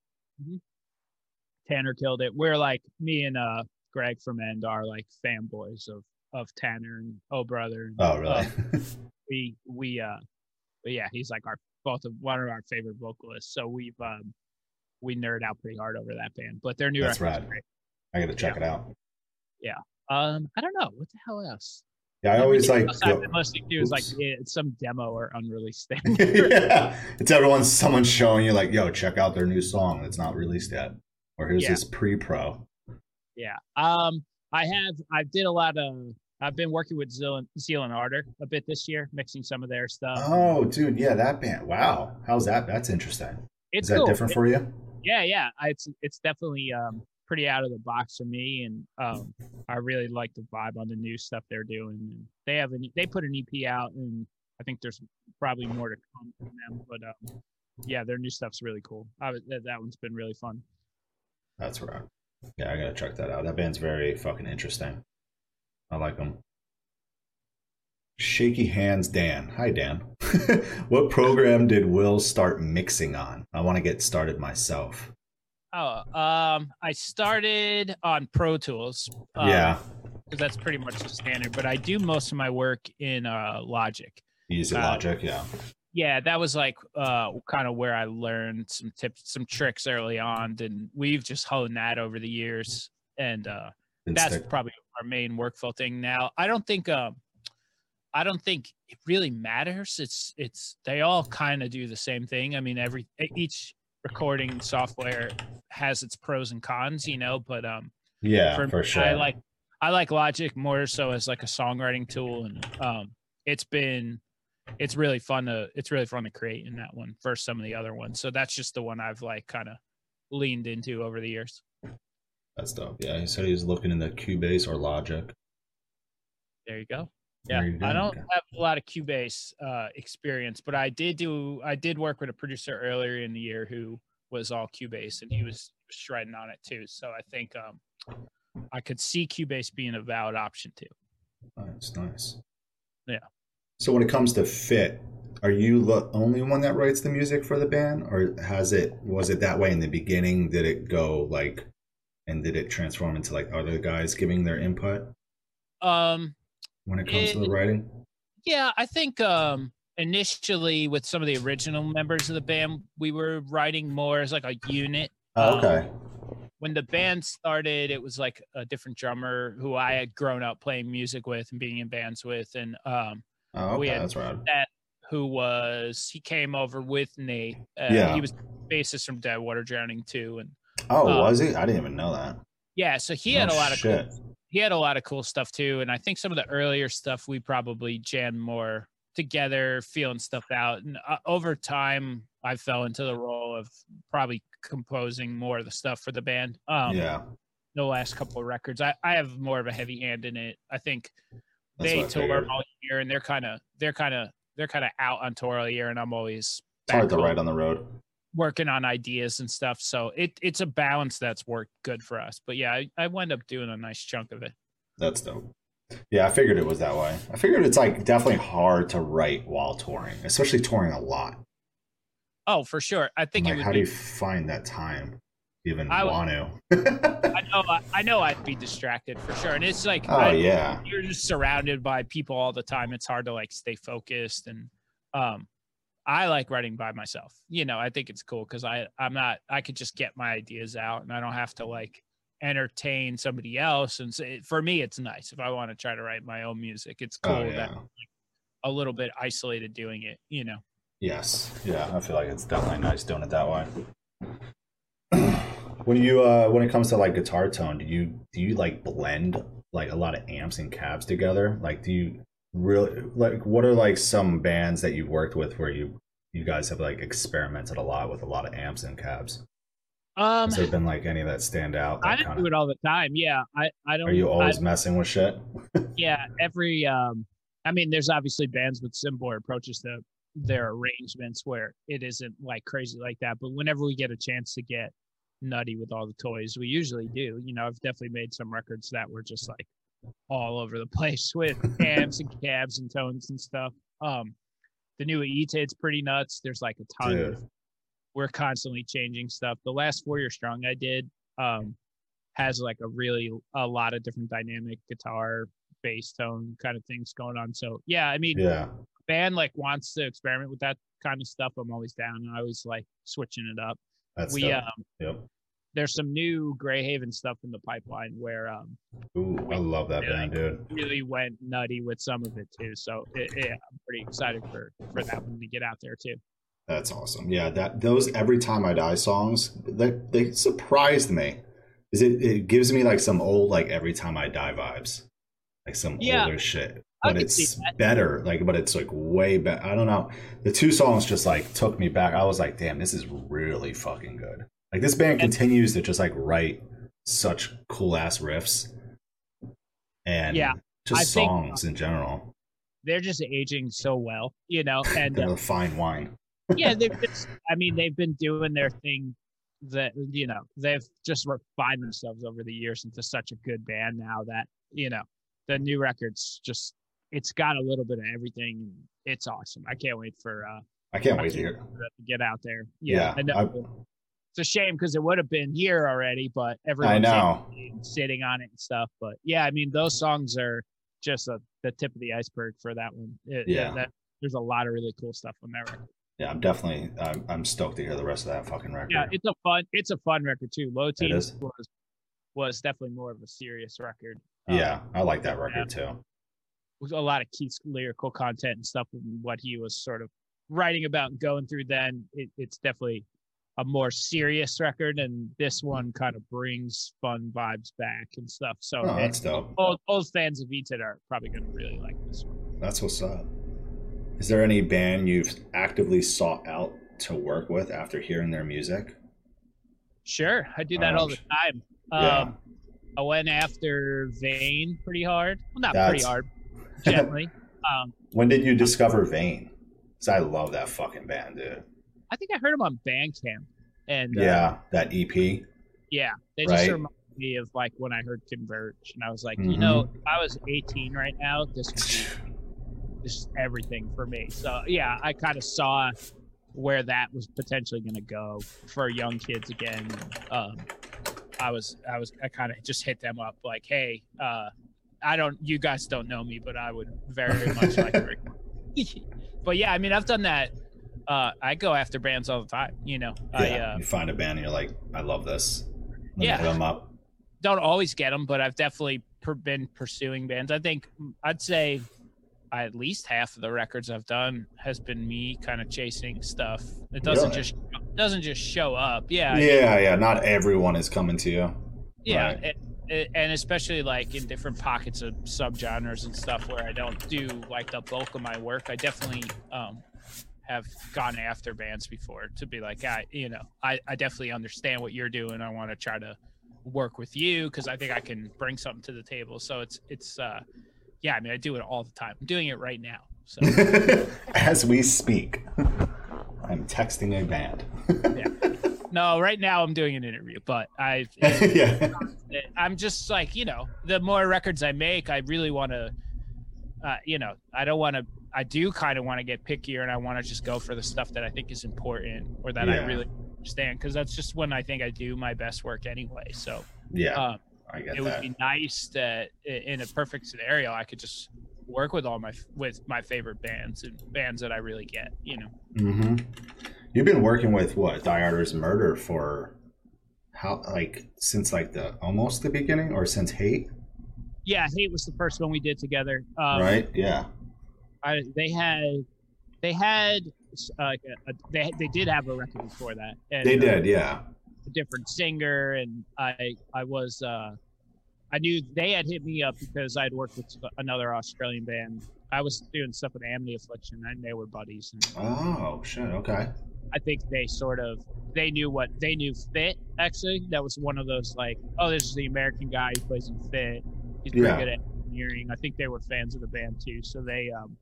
Speaker 2: Tanner killed it. We're like me and uh Greg from End are like fanboys of of Tanner and Oh Brother.
Speaker 1: Oh, really?
Speaker 2: We we uh but yeah, he's like our both of one of our favorite vocalists. So we've um we nerd out pretty hard over that band. But their new
Speaker 1: That's
Speaker 2: great.
Speaker 1: I got to check it out. Yeah.
Speaker 2: Um I don't know. What the hell else?
Speaker 1: Yeah, I always like.
Speaker 2: I've been listening to is like yeah, it's some demo or unreleased thing.
Speaker 1: yeah, it's everyone. Someone's showing you like, "Yo, check out their new song that's not released yet," or here's
Speaker 2: Yeah.
Speaker 1: this pre-pro.
Speaker 2: yeah. Um I have I did a lot of I've been working with Zealand Zealand Ardor a bit this year, mixing some of their stuff.
Speaker 1: Oh, dude, yeah, that band. Wow, how's that? That's interesting.
Speaker 2: it's
Speaker 1: Is that
Speaker 2: cool.
Speaker 1: different for you?
Speaker 2: yeah yeah I- it's it's definitely um pretty out of the box for me and um i really like the vibe on the new stuff they're doing and they have an they put an ep out and i think there's probably more to come from them but um yeah their new stuff's really cool I that, that one's been really fun
Speaker 1: That's right. Yeah, I gotta check that out. That band's very fucking interesting. I like them. Shaky Hands Dan. Hi, Dan. what program did Will start mixing on? I want to get started myself.
Speaker 2: Oh um i started on pro tools um,
Speaker 1: yeah,
Speaker 2: because that's pretty much the standard but i do most of my work in uh logic.
Speaker 1: Easy
Speaker 2: uh,
Speaker 1: Logic. Yeah.
Speaker 2: yeah that was like uh kind of where i learned some tips some tricks early on and we've just honed that over the years and uh that's
Speaker 1: stick-
Speaker 2: probably our main workflow thing now. I don't think um i don't think it really matters. It's it's they all kind of do the same thing. I mean every each recording software has its pros and cons you know but um
Speaker 1: yeah,
Speaker 2: for,
Speaker 1: for,
Speaker 2: me,
Speaker 1: sure.
Speaker 2: I like I like Logic more so as like a songwriting tool, and um, it's been it's really fun to it's really fun to create in that one for some of the other ones. So that's just the one I've like kind of leaned into over the years.
Speaker 1: That's dope. Yeah, he said he was looking in the Cubase or Logic.
Speaker 2: There you go. Yeah,
Speaker 1: you.
Speaker 2: I don't have a lot of Cubase uh, experience, but I did do I did work with a producer earlier in the year who was all Cubase, and he was shredding on it too. So I think um, I could see Cubase being a valid option too.
Speaker 1: Nice, nice.
Speaker 2: Yeah.
Speaker 1: So when it comes to fit, are you the only one that writes the music for the band, or has it was it that way in the beginning? Did it go like, and did it transform into like other guys giving their input
Speaker 2: Um,
Speaker 1: when it comes to the writing?
Speaker 2: Yeah, I think um initially with some of the original members of the band, we were writing more as like a unit.
Speaker 1: Oh,
Speaker 2: um,
Speaker 1: okay.
Speaker 2: When the band started, it was like a different drummer who I had grown up playing music with and being in bands with, and um,
Speaker 1: Oh,
Speaker 2: we had-
Speaker 1: That's right.
Speaker 2: who was he came over with Nate. Uh,
Speaker 1: Yeah.
Speaker 2: he was bassist from Deadwater Drowning too, and
Speaker 1: Oh,
Speaker 2: uh,
Speaker 1: was he? I didn't even know that.
Speaker 2: yeah, so he had
Speaker 1: Oh,
Speaker 2: a lot of cool he had a lot of cool stuff too and i think some of the earlier stuff we probably jammed more together feeling stuff out and uh, over time i fell into the role of probably composing more of the stuff for the band um
Speaker 1: yeah.
Speaker 2: the last couple of records. I, I have more of a heavy hand in it. I think
Speaker 1: That's
Speaker 2: they tour all year and they're kind of they're kind of they're kind of out on tour all year, and I'm always
Speaker 1: It's hard to write on the road.
Speaker 2: working on ideas and stuff. So it it's a balance that's worked good for us. But yeah, I, I wound up doing a nice chunk of it.
Speaker 1: That's dope. Yeah, I figured it was that way. I figured it's like definitely hard to write while touring, especially touring a lot.
Speaker 2: Oh, for sure. I think
Speaker 1: like,
Speaker 2: would
Speaker 1: how
Speaker 2: be.
Speaker 1: do you find that time? Even
Speaker 2: I
Speaker 1: want
Speaker 2: I
Speaker 1: to?
Speaker 2: know. I, I know. I'd be distracted for sure. And it's like,
Speaker 1: oh
Speaker 2: I,
Speaker 1: yeah,
Speaker 2: you're just surrounded by people all the time. It's hard to like stay focused. And um, I like writing by myself. You know, I think it's cool because I I'm not. I could just get my ideas out, and I don't have to like entertain somebody else. And so it, for me, it's nice if I want to try to write my own music. It's cool
Speaker 1: oh
Speaker 2: that
Speaker 1: yeah.
Speaker 2: a little bit isolated doing it. You know.
Speaker 1: Yes, yeah. I feel like it's definitely nice doing it that way. when you uh when it comes to like guitar tone, do you do you like blend like a lot of amps and cabs together? Like, do you really like what are like some bands that you've worked with where you you guys have like experimented a lot with a lot of amps and cabs?
Speaker 2: Um,
Speaker 1: Has there been like any that stand out?
Speaker 2: I
Speaker 1: That
Speaker 2: just
Speaker 1: kind
Speaker 2: do it all the time. Yeah, I I don't.
Speaker 1: are you
Speaker 2: I-
Speaker 1: always messing with shit?
Speaker 2: yeah every um i mean there's obviously bands with similar approaches to their arrangements where it isn't like crazy like that but whenever we get a chance to get nutty with all the toys we usually do you know i've definitely made some records that were just like all over the place with amps and cabs and tones and stuff um the new Ite, it's pretty nuts there's like a ton
Speaker 1: Dude.
Speaker 2: of we're constantly changing stuff the last four year strong i did um has like a really a lot of different dynamic guitar bass tone kind of things going on so yeah i mean
Speaker 1: Yeah,
Speaker 2: band like wants to experiment with that kind of stuff i'm always down and i always like switching it up
Speaker 1: that's
Speaker 2: we
Speaker 1: dope.
Speaker 2: um
Speaker 1: Yep.
Speaker 2: there's some new Greyhaven stuff in the pipeline where um
Speaker 1: Ooh, I love that
Speaker 2: Really?
Speaker 1: band, dude.
Speaker 2: really went nutty with some of it too so it, yeah i'm pretty excited for for that one to get out there too
Speaker 1: That's awesome. Yeah, that those every time I die songs, they they surprised me. Is it it gives me like some old like every time I die vibes. Like some
Speaker 2: Yeah,
Speaker 1: older shit. But it's better. Like but it's like way better. I don't know. The two songs just like took me back. I was like, damn, this is really fucking good. Like this band
Speaker 2: And-
Speaker 1: continues to just like write such cool ass riffs. And
Speaker 2: Yeah,
Speaker 1: just
Speaker 2: I think-
Speaker 1: songs in general.
Speaker 2: they're just aging so well you know and
Speaker 1: They're
Speaker 2: uh,
Speaker 1: the fine wine.
Speaker 2: Yeah, they've just, I mean, they've been doing their thing that, you know, they've just refined themselves over the years into such a good band now that, you know, the new record's just, it's got a little bit of everything. And it's awesome. I can't wait for, uh,
Speaker 1: I can't wait to hear.
Speaker 2: to get out there.
Speaker 1: Yeah,
Speaker 2: Yeah. I.
Speaker 1: I-
Speaker 2: it's a shame because it would have been here already, but
Speaker 1: I
Speaker 2: everyone's
Speaker 1: know.
Speaker 2: sitting on it and stuff. But yeah, I mean, those songs are just a, the tip of the iceberg for that one. It-
Speaker 1: Yeah.
Speaker 2: That, there's a lot of really cool stuff on that record.
Speaker 1: Yeah, I'm definitely. I'm, I'm stoked to hear the rest of that fucking record.
Speaker 2: Yeah, it's a fun it's a fun record too. Low Teens was was definitely more of a serious record.
Speaker 1: yeah,
Speaker 2: Um,
Speaker 1: I like that record too.
Speaker 2: with a lot of Keith's lyrical content and stuff and what he was sort of writing about and going through then. It, it's definitely a more serious record and this one kind of brings fun vibes back and stuff. So
Speaker 1: Oh, that's dope.
Speaker 2: old, old fans of ETID are probably gonna really like this one.
Speaker 1: That's what's up. Is there any band you've actively sought out to work with after hearing their music?
Speaker 2: Sure, I do that all the time.
Speaker 1: Yeah.
Speaker 2: Um I went after Vein pretty hard. Well not
Speaker 1: That's-
Speaker 2: pretty hard, gently. um
Speaker 1: When did you discover Vein? Because I love that fucking band, dude.
Speaker 2: I think I heard him on Bandcamp, and uh,
Speaker 1: Yeah, that E EP.
Speaker 2: yeah, they just remind me of like when I heard Converge, and I was like,
Speaker 1: Mhm.
Speaker 2: you know, if I was 18 right now, this would be is everything for me. So yeah, I kind of saw where that was potentially going to go for young kids again. Um, I was, I was, I kind of just hit them up like, hey, uh, I don't, you guys don't know me, but I would very much like. to record." but yeah, I mean, I've done that. Uh, I go after bands all the time. You know, I
Speaker 1: Yeah,
Speaker 2: uh,
Speaker 1: you find a band and you're like, I love this. Let
Speaker 2: Yeah.
Speaker 1: them up.
Speaker 2: don't always get them, but I've definitely been pursuing bands. I think I'd say at least half of the records I've done has been me kind of chasing stuff. It doesn't
Speaker 1: Really?
Speaker 2: just doesn't just show up. Yeah,
Speaker 1: Yeah, yeah. Not everyone is coming to you.
Speaker 2: yeah,
Speaker 1: Right.
Speaker 2: it- it- and especially like in different pockets of subgenres and stuff where I don't do like the bulk of my work. I definitely um, have gone after bands before to be like, I, you know, I, I definitely understand what you're doing. I want to try to work with you because I think I can bring something to the table. So it's it's uh yeah, I mean I do it all the time. I'm doing it right now. So
Speaker 1: As we speak, I'm texting a band. Yeah.
Speaker 2: No, right now I'm doing an interview, but I
Speaker 1: yeah.
Speaker 2: I'm just like, you know, the more records I make, I really want to uh, you know, I don't want to I do kind of want to get pickier and I want to just go for the stuff that I think is important or that I really understand because that's just when I think I do my best work anyway. So
Speaker 1: Yeah,
Speaker 2: um,
Speaker 1: I get
Speaker 2: it would be nice that in a perfect scenario I could just work with all my with my favorite bands and bands that I really get. You know,
Speaker 1: Mm-hmm. You've been working with what Thy Art Is Murder for how like since like the almost the beginning or since Hate,
Speaker 2: yeah, Hate was the first one we did together. Um,
Speaker 1: right? Yeah.
Speaker 2: I, they had they had uh, like a, a, they they did have a record before that. And,
Speaker 1: They
Speaker 2: uh,
Speaker 1: did, yeah.
Speaker 2: A different singer and I I was uh I knew they had hit me up because I'd worked with another Australian band. I was doing stuff with Amity Affliction and they were buddies and
Speaker 1: Oh shit. Okay.
Speaker 2: I think they sort of they knew what they knew fit actually. That was one of those like, oh this is the American guy who plays in fit. He's pretty
Speaker 1: Yeah.
Speaker 2: good at engineering. I think they were fans of the band too, so they um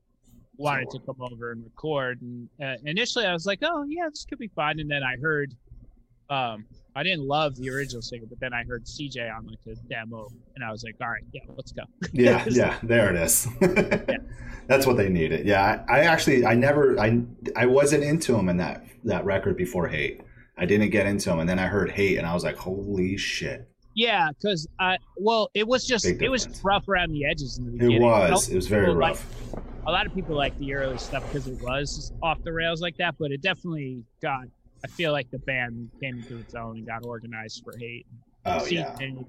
Speaker 2: wanted to come over and record and uh, initially I was like, oh yeah, this could be fun and then I heard um I didn't love the original single, but then I heard CJ on like the demo, and I was like, "All right, yeah, let's go."
Speaker 1: Yeah, yeah. There it is. yeah. That's what they needed. Yeah, I, I actually, I never, I, I wasn't into him in that that record before Hate. I didn't get into him, and then I heard Hate, and I was like, holy shit!
Speaker 2: Yeah, because I well, it was just it was rough around the edges in the
Speaker 1: It was, it was very
Speaker 2: people like-
Speaker 1: rough.
Speaker 2: a lot of people like the early stuff because it was off the rails like that, but it definitely got. I feel like the band came into its own and got organized for hate.
Speaker 1: Oh
Speaker 2: CJ,
Speaker 1: yeah,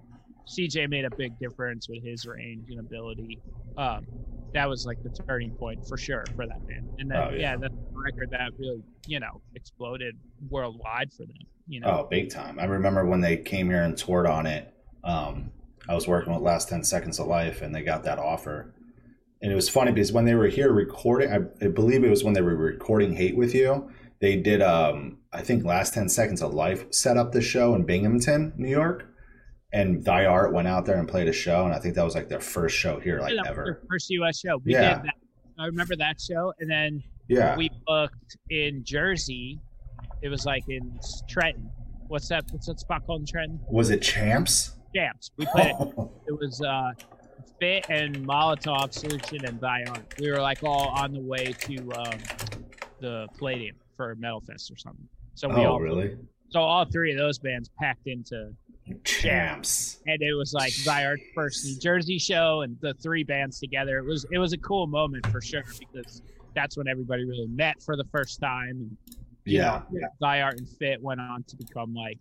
Speaker 2: CJ made a big difference with his range and ability. Um, that was like the turning point for sure for that band. And then
Speaker 1: Oh,
Speaker 2: yeah.
Speaker 1: yeah.
Speaker 2: that's the record that really you know exploded worldwide for them. You know,
Speaker 1: oh big time. I remember when they came here and toured on it. Um, I was working with Last Ten Seconds of Life, and they got that offer. And it was funny because when they were here recording, I, I believe it was when they were recording Hate with You. They did, um, I think, Last Ten Seconds of Life set up the show in Binghamton, New York, and Thy Art went out there and played a show, and I think that was like their first show here, like
Speaker 2: Yeah,
Speaker 1: ever.
Speaker 2: their first U.S. show. We
Speaker 1: Yeah.
Speaker 2: did that. I remember that show, and then
Speaker 1: Yeah,
Speaker 2: we booked in Jersey. It was like in Trenton. What's that? What's that spot called in Trenton?
Speaker 1: was it Champs?
Speaker 2: Champs. We played it. It was uh, Fit and Molotov Solution and Thy Art. We were like all on the way to um, the Palladium for a Metal Fest or something. So we
Speaker 1: oh,
Speaker 2: all
Speaker 1: really?
Speaker 2: so all three of those bands packed into
Speaker 1: Champs.
Speaker 2: and it was like Die first New Jersey show and the three bands together. It was it was a cool moment for sure because that's when everybody really met for the first time. And,
Speaker 1: Yeah.
Speaker 2: know, Thy Art and Fit went on to become like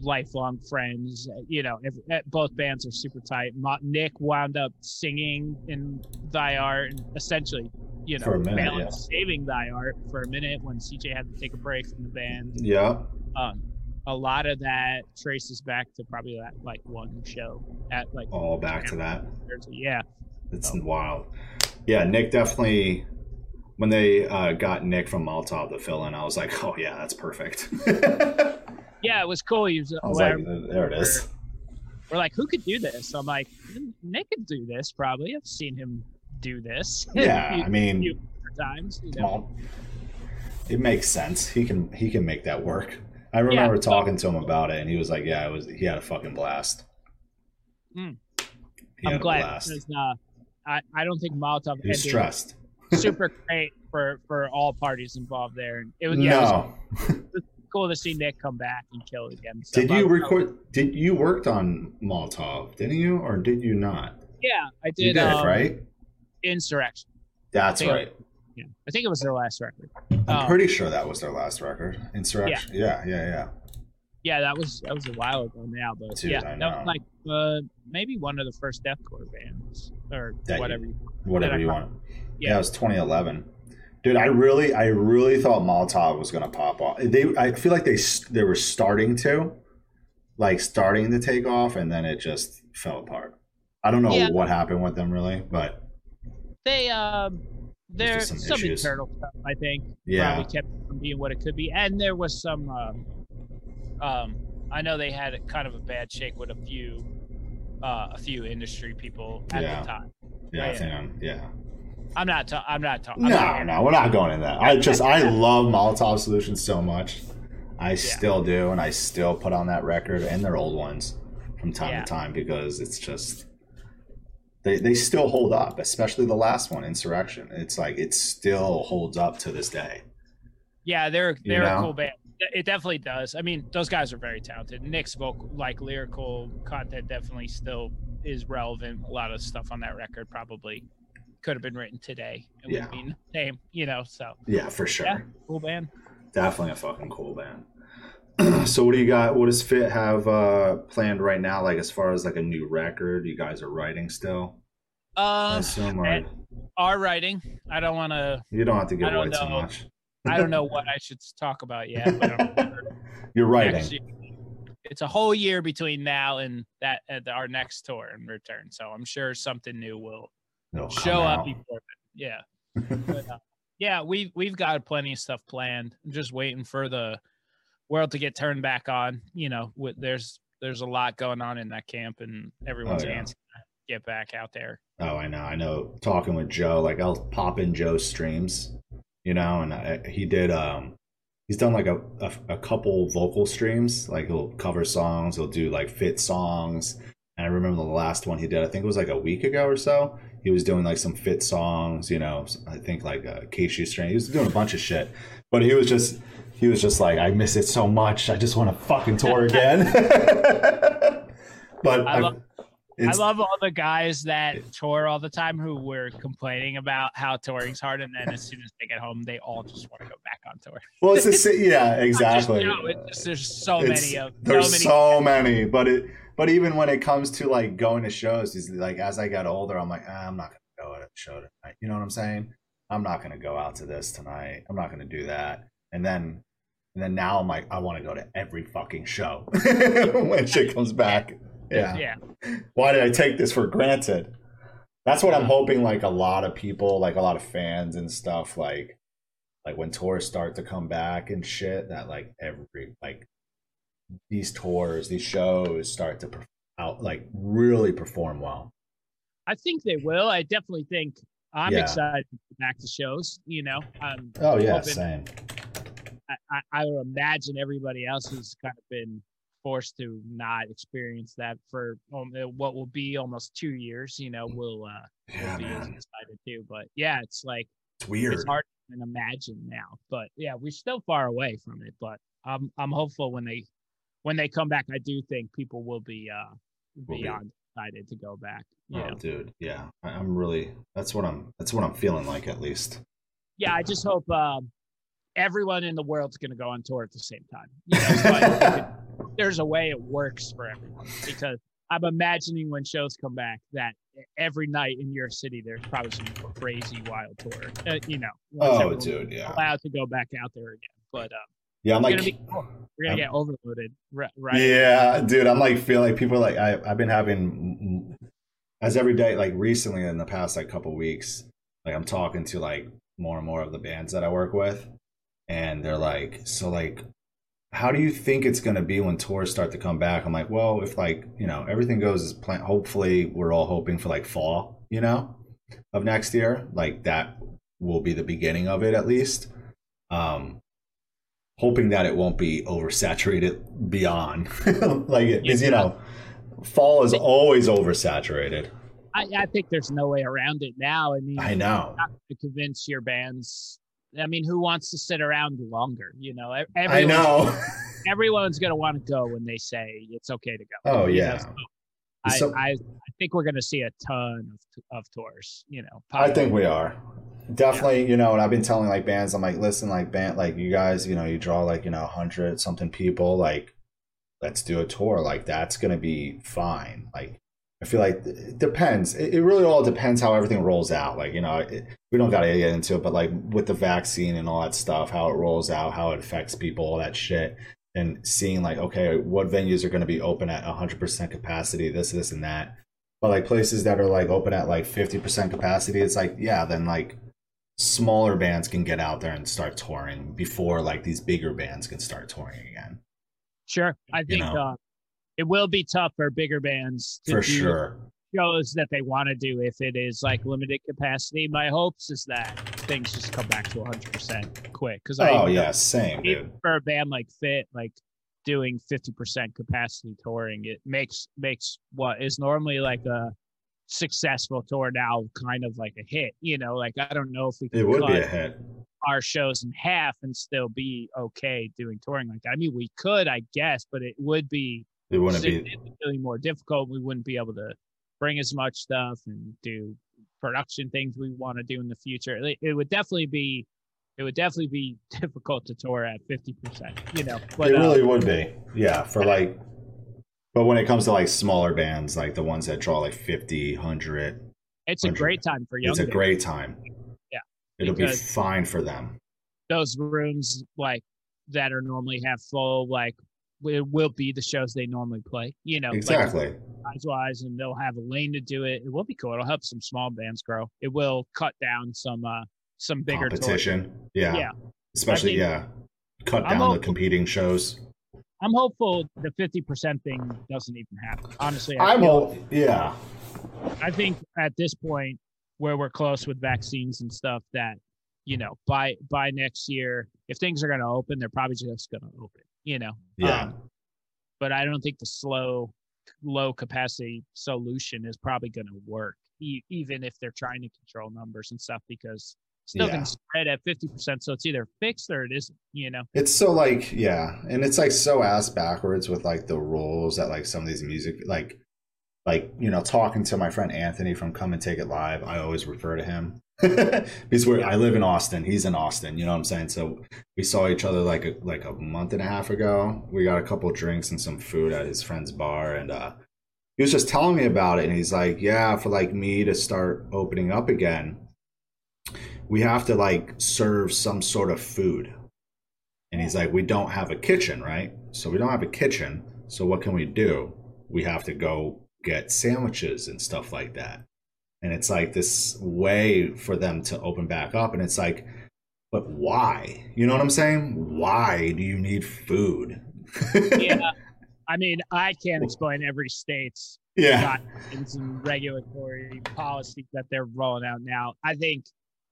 Speaker 2: lifelong friends. You know, if, eh, both bands are super tight. Nick wound up singing in Thy Art and essentially, you know,
Speaker 1: minute,
Speaker 2: bailing-
Speaker 1: yeah.
Speaker 2: saving Thy Art for a minute when CJ had to take a break from the band
Speaker 1: Yeah.
Speaker 2: um, a lot of that traces back to probably that like one show at like
Speaker 1: All back to that.
Speaker 2: Yeah,
Speaker 1: It's wild. Yeah, Nick definitely. When they uh, got Nick from Molotov to fill in, I was like, "Oh yeah, that's perfect." I
Speaker 2: yeah, it was cool. He was,
Speaker 1: was like, "There it is."
Speaker 2: we're like, who could do this? I'm like, Nick could do this. Probably. I've seen him do this.
Speaker 1: Yeah,
Speaker 2: few,
Speaker 1: I mean,
Speaker 2: few times. You know?
Speaker 1: well, it makes sense. He can he can make that work. I remember
Speaker 2: Yeah.
Speaker 1: talking to him about it, and he was like, "Yeah, it was. He had a fucking blast."
Speaker 2: Mm. I'm glad because uh, I I don't think Molotov
Speaker 1: He was stressed.
Speaker 2: super great for for all parties involved there. It was yeah, it
Speaker 1: no,
Speaker 2: was cool to see Nick come back and kill it again. stuff.
Speaker 1: did you record? Did you worked on Molotov? Didn't you, or did you not?
Speaker 2: Yeah, I did.
Speaker 1: You did,
Speaker 2: um,
Speaker 1: right?
Speaker 2: Insurrection.
Speaker 1: That's right.
Speaker 2: Yeah, I think it was their last record.
Speaker 1: I'm
Speaker 2: Um,
Speaker 1: pretty sure that was their last record. Insurrection. Yeah, yeah, yeah.
Speaker 2: Yeah, that was that was a while ago now, but
Speaker 1: Dude,
Speaker 2: yeah, that was like uh, maybe one of the first deathcore bands or
Speaker 1: That
Speaker 2: whatever. you-
Speaker 1: Whatever you want. Yeah.
Speaker 2: Yeah.
Speaker 1: it was 2011. Dude, I really, I really thought Molotov was gonna pop off. They, I feel like they, they were starting to, like, starting to take off, and then it just fell apart. I don't know
Speaker 2: Yeah.
Speaker 1: what happened with them really, but
Speaker 2: They um, there
Speaker 1: just some
Speaker 2: some, internal stuff I think
Speaker 1: Yeah.
Speaker 2: probably kept from being what it could be, and there was some um, um, I know they had kind of a bad shake with a few uh, a few industry people at
Speaker 1: Yeah.
Speaker 2: the time.
Speaker 1: Yeah, I
Speaker 2: Yeah.
Speaker 1: think Yeah.
Speaker 2: I'm not. Ta- I'm not talking.
Speaker 1: No, no, we're not going in that. I just I love Molotov Solutions so much. I still do, and I still put on that record and their old ones from time
Speaker 2: Yeah.
Speaker 1: to time because it's just they they still hold up, especially the last one, Insurrection. It's like it still holds up to this day.
Speaker 2: Yeah, they're they're
Speaker 1: know?
Speaker 2: a cool band. It definitely does. I mean, those guys are very talented. Nick's vocal, like lyrical content, definitely still is relevant. A lot of stuff on that record probably could have been written today. It
Speaker 1: Yeah.
Speaker 2: would be the same, you know. So
Speaker 1: Yeah, for sure.
Speaker 2: Yeah. cool band.
Speaker 1: Definitely a fucking cool band. so what do you got? What does Fit have uh planned right now? Like as far as like a new record, you guys are writing still? I
Speaker 2: Um,
Speaker 1: assume, or
Speaker 2: our writing. I don't want to.
Speaker 1: you don't have to give away too much.
Speaker 2: I don't know what I should talk about yet. Sure
Speaker 1: You're writing.
Speaker 2: it's a whole year between now and that uh, our next tour and return. So I'm sure something new will
Speaker 1: It'll
Speaker 2: show up before. Yeah. But, uh, yeah, we've we've got plenty of stuff planned. I'm just waiting for the world to get turned back on. You know, with, there's there's a lot going on in that camp, and everyone's
Speaker 1: Oh, yeah.
Speaker 2: get back out there.
Speaker 1: Oh, I know. I know. Talking with Joe, like I'll pop in Joe's streams, you know, and I, he did. Um, he's done like a, a a couple vocal streams. Like he'll cover songs. He'll do like fit songs. And I remember the last one he did. I think it was like a week ago or so. He was doing like some fit songs. You know, I think like a Casey string. He was doing a bunch of shit. But he was just he was just like, I miss it so much. I just want to fucking tour again. but
Speaker 2: I love- I love all the guys that tour all the time who were complaining about how touring's hard, and then as soon as they get home, they all just want to go back on tour.
Speaker 1: Well, it's the yeah, exactly.
Speaker 2: You know, just, there's so many of
Speaker 1: there's
Speaker 2: so many.
Speaker 1: so many, but it but even when it comes to like going to shows, is like as I got older, I'm like, ah, I'm not gonna go to a show tonight. You know what I'm saying? I'm not gonna go out to this tonight. I'm not gonna do that. And then and then now I'm like, I want to go to every fucking show when shit comes back. Yeah.
Speaker 2: yeah.
Speaker 1: Why did I take this for granted? That's what I'm hoping. Like a lot of people, like a lot of fans and stuff, like like when tours start to come back and shit, that like every like these tours, these shows start to out like really perform well.
Speaker 2: I think they will. I definitely think I'm
Speaker 1: Yeah.
Speaker 2: excited to back to shows. You know, um,
Speaker 1: Oh yeah,
Speaker 2: hoping-
Speaker 1: same.
Speaker 2: I, I, I would imagine everybody else who's kind of been forced to not experience that for um, uh, what will be almost two years. You know, will uh,
Speaker 1: Yeah,
Speaker 2: will be as
Speaker 1: man,
Speaker 2: excited too. But yeah, it's like
Speaker 1: it's weird.
Speaker 2: it's hard to imagine now. But yeah, we're still far away from it. But I'm I'm hopeful when they when they come back. I do think people will be uh
Speaker 1: Will be.
Speaker 2: beyond excited to go back. Yeah,
Speaker 1: Oh, dude, yeah, I'm really. That's what I'm. That's what I'm feeling like at least.
Speaker 2: yeah, I just hope um, everyone in the world's going to go on tour at the same time. You know, so I hope it- there's a way it works for everyone because I'm imagining when shows come back that every night in your city there's probably some crazy wild tour. Uh, you know,
Speaker 1: oh, dude, yeah,
Speaker 2: allowed to go back out there again. But uh,
Speaker 1: yeah. I'm like,
Speaker 2: gonna be we're gonna
Speaker 1: I'm-
Speaker 2: get overloaded, right?
Speaker 1: Yeah, dude, I'm like feeling like people are like I I've been having as every day like recently in the past like couple weeks like I'm talking to like more and more of the bands that I work with and they're like so like how do you think it's to be when tours start to come back? I'm like, well, if like, you know, everything goes as planned, hopefully we're all hoping for like fall, you know, of next year, like that will be the beginning of it at least. Um hoping that it won't be oversaturated beyond like it because you know fall is always oversaturated
Speaker 2: I, I think there's no way around it now. I mean,
Speaker 1: i know
Speaker 2: to convince your bands. I mean, who wants to sit around longer? You know, ev-
Speaker 1: i know
Speaker 2: everyone's going to want to go when they say it's okay to go.
Speaker 1: oh yeah
Speaker 2: so I,
Speaker 1: So-
Speaker 2: I, I think we're going to see a ton of, of tours. You know,
Speaker 1: i think we are definitely you know and i've been telling like bands i'm like listen like band like you guys you know you draw like you know 100 something people like let's do a tour like that's gonna be fine. Like i feel like it depends. It, it really all depends how everything rolls out. Like you know it, we don't gotta get into it but like with the vaccine and all that stuff how it rolls out how it affects people all that shit and seeing like okay what venues are going to be open at 100% capacity this this and that. But like places that are like open at like 50% capacity it's like yeah then like smaller bands can get out there and start touring before like these bigger bands can start touring again
Speaker 2: Sure. I think
Speaker 1: know?
Speaker 2: uh, it will be tough for bigger bands to
Speaker 1: For
Speaker 2: do
Speaker 1: sure.
Speaker 2: shows that they want to do if it is like limited capacity. My hopes is that things just come back to 100% quick. Because I
Speaker 1: Oh yeah, same, dude.
Speaker 2: for a band like Fit, like doing 50% capacity touring, it makes makes what is normally like a successful tour now kind of like a hit. You know, like I don't know if we
Speaker 1: would
Speaker 2: cut
Speaker 1: be
Speaker 2: our shows in half and still be okay doing touring like that. I mean, we could, I guess, but it would be
Speaker 1: It wouldn't be
Speaker 2: significantly more difficult. We wouldn't be able to bring as much stuff and do production things we want to do in the future. It, it would definitely be, it would definitely be difficult to tour at fifty percent. You know, but
Speaker 1: it really um, would be. Yeah, for like but when it comes to like smaller bands, like the ones that draw like 50, 100,
Speaker 2: it's a great time for young.
Speaker 1: it's a great time.
Speaker 2: Yeah,
Speaker 1: It'll be fine for them.
Speaker 2: those rooms like that are normally half full, like it will be the shows they normally play. You know, like,
Speaker 1: Exactly.
Speaker 2: size wise, and they'll have a lane to do it. It will be cool. It'll help some small bands grow. It will cut down some uh some bigger tours.
Speaker 1: Competition. Yeah.
Speaker 2: Yeah.
Speaker 1: Especially
Speaker 2: I think-
Speaker 1: yeah. Cut
Speaker 2: I'm
Speaker 1: down the
Speaker 2: hoping-
Speaker 1: competing shows.
Speaker 2: I'm hopeful the fifty percent thing doesn't even happen. Honestly, I,
Speaker 1: I'm
Speaker 2: feel-
Speaker 1: all yeah.
Speaker 2: I think at this point where we're close with vaccines and stuff that you know by by next year if things are going to open they're probably just going to open you know
Speaker 1: Yeah.
Speaker 2: Um, but i don't think the slow low capacity solution is probably going to work e- even if they're trying to control numbers and stuff because still
Speaker 1: Yeah.
Speaker 2: to spread at 50% so it's either fixed or it isn't you know
Speaker 1: It's so like yeah, and it's like so ass backwards with like the rules that like some of these music like like you know talking to my friend Anthony from Come and Take It Live. I always refer to him because we're, I live in Austin. He's in Austin. You know what I'm saying? So we saw each other like a, like a month and a half ago. We got a couple drinks and some food at his friend's bar, and uh, he was just telling me about it. And he's like, "Yeah, for like me to start opening up again." We have to like serve some sort of food and he's like, We don't have a kitchen, right? So we don't have a kitchen. So what can we do? We have to go get sandwiches and stuff like that. And it's like this way for them to open back up. And it's like, but why? You know what I'm saying? Why do you need food?
Speaker 2: yeah i mean i can't explain every state's
Speaker 1: yeah.
Speaker 2: and regulatory policies that they're rolling out now. I think